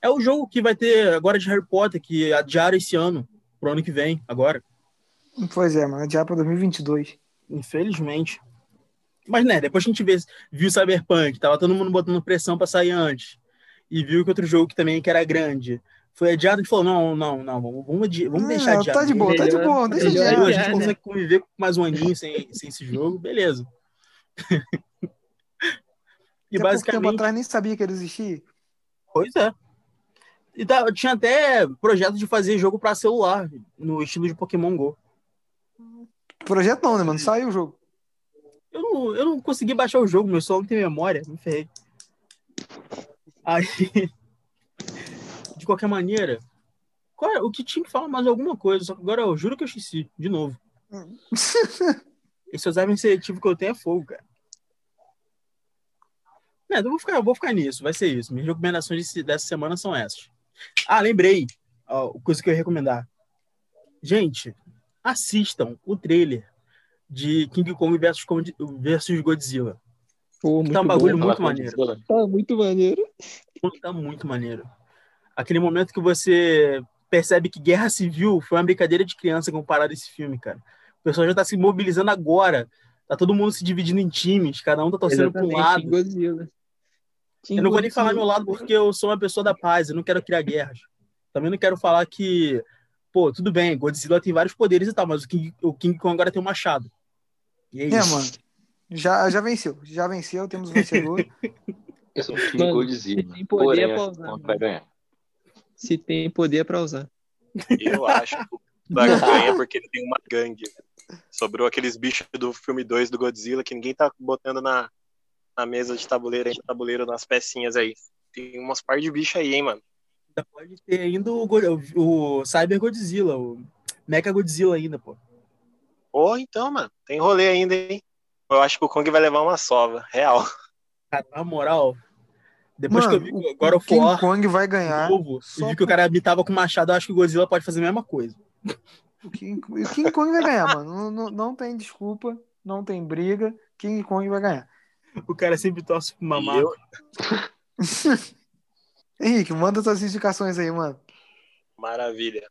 é o jogo que vai ter agora de Harry Potter, que adiaram esse ano, pro ano que vem, agora. Pois é, mano. Já pra 2022. Infelizmente. Mas, né, depois que a gente vê, viu Cyberpunk, tava todo mundo botando pressão para sair antes, e viu que outro jogo que também que era grande foi adiado, gente falou, não, não, não, vamos, vamos, vamos deixar Ah, adiado. tá de boa, tá de boa. Deixa Melhor adiado. a gente né? consegue conviver com mais um aninho sem, sem esse jogo, beleza. <laughs> e Até pouco tempo basicamente, atrás nem sabia que ele existia. pois é. E tá- tinha até projeto de fazer jogo para celular, no estilo de Pokémon GO. Projeto não, né, mano? Saiu o jogo. Eu não, eu não consegui baixar o jogo, meu celular não tem memória, me ferrei. Aí, <laughs> de qualquer maneira, qual é- o que tinha que falar mais alguma coisa, só que agora eu juro que eu esqueci, de novo. <laughs> Esse exame seletivo que eu tenho é fogo, cara. Então eu vou ficar, eu vou ficar nisso, vai ser isso. Minhas recomendações dessa semana são essas. Ah, lembrei, ó, coisa que eu ia recomendar. Gente, assistam o trailer de King Kong versus, versus Godzilla. Pô, tá um bagulho bom. muito maneiro. Tá muito maneiro. Tá muito maneiro. Aquele momento que você percebe que Guerra Civil foi uma brincadeira de criança comparado a esse filme, cara. O pessoal já tá se mobilizando agora. Tá todo mundo se dividindo em times, cada um tá torcendo para um lado. Godzilla. Eu não vou nem falar meu lado porque eu sou uma pessoa da paz, eu não quero criar guerras. Também não quero falar que, pô, tudo bem, Godzilla tem vários poderes e tal, mas o King, o King Kong agora tem um machado. E é, é mano. Já, já venceu, já venceu, temos vencedor. <laughs> Eu sou um King Godzilla. Se tem poder Porém, é pra usar. Vai ganhar. Se tem poder é pra usar. Eu acho que o ganha porque ele tem uma gangue. Sobrou aqueles bichos do filme 2 do Godzilla que ninguém tá botando na, na mesa de tabuleiro, aí, tabuleiro nas pecinhas aí. Tem umas par de bichos aí, hein, mano. Pode ter ainda o, o, o Cyber Godzilla, o Mecha Godzilla ainda, pô. Pô, então, mano, tem rolê ainda, hein? Eu acho que o Kong vai levar uma sova, real. Cara, na moral, depois mano, que eu vi agora o King War, Kong vai ganhar. Novo, eu vi que o cara habitava com machado, eu acho que o Godzilla pode fazer a mesma coisa. O King, o King Kong vai ganhar, mano. Não, não, não tem desculpa, não tem briga. King Kong vai ganhar. O cara sempre torce pro mamaco. Eu... <laughs> Henrique, manda suas indicações aí, mano. Maravilha.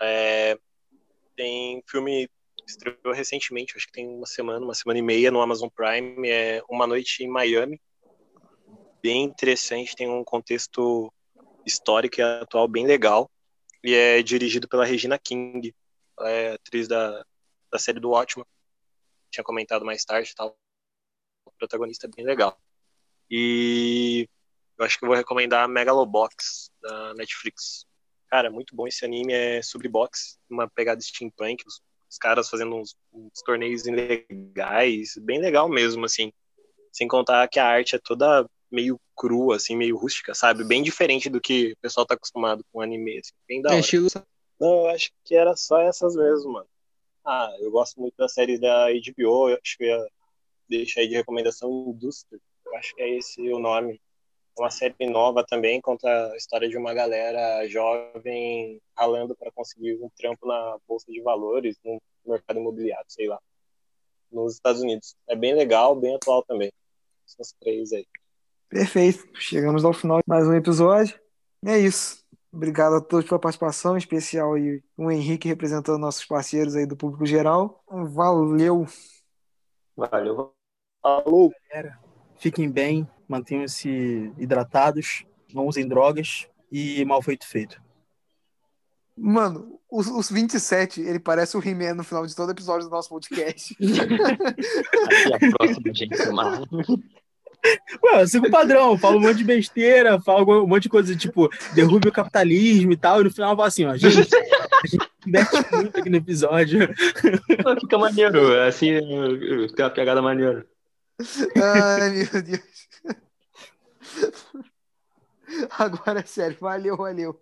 É... Tem filme estreou recentemente, acho que tem uma semana, uma semana e meia no Amazon Prime, é Uma Noite em Miami. Bem interessante, tem um contexto histórico e atual bem legal. E é dirigido pela Regina King, ela é atriz da, da série do Ótimo. Tinha comentado mais tarde tal. O protagonista é bem legal. E eu acho que eu vou recomendar Megalobox, da Netflix. Cara, muito bom esse anime, é sobre boxe, uma pegada steampunk, os, os caras fazendo uns, uns torneios legais, bem legal mesmo, assim. Sem contar que a arte é toda meio crua, assim, meio rústica, sabe? Bem diferente do que o pessoal tá acostumado com anime, assim. Bem da é hora. Estilo... Não, eu acho que era só essas mesmo, mano. Ah, eu gosto muito da série da HBO, eu acho que ia deixar aí de recomendação Indústria. Eu acho que é esse o nome. É uma série nova também, conta a história de uma galera jovem ralando para conseguir um trampo na Bolsa de Valores, no mercado imobiliário, sei lá, nos Estados Unidos. É bem legal, bem atual também. São os três aí. Perfeito. Chegamos ao final de mais um episódio. E é isso. Obrigado a todos pela participação, em especial aí o Henrique representando nossos parceiros aí do público geral. Valeu. Valeu. Falou. Galera, fiquem bem, mantenham-se hidratados, não usem drogas e mal feito feito. Mano, os, os 27, ele parece o He-Man no final de todo episódio do nosso podcast. <laughs> Até a próxima, gente. Mano. Ué, eu sigo o padrão, falo um monte de besteira, falo um monte de coisa, tipo, derrube o capitalismo e tal, e no final eu falo assim, ó, gente, a gente mete muito aqui no episódio. Fica maneiro, assim, tem uma pegada maneira. Ai, meu Deus. <laughs> Agora é sério, valeu, valeu.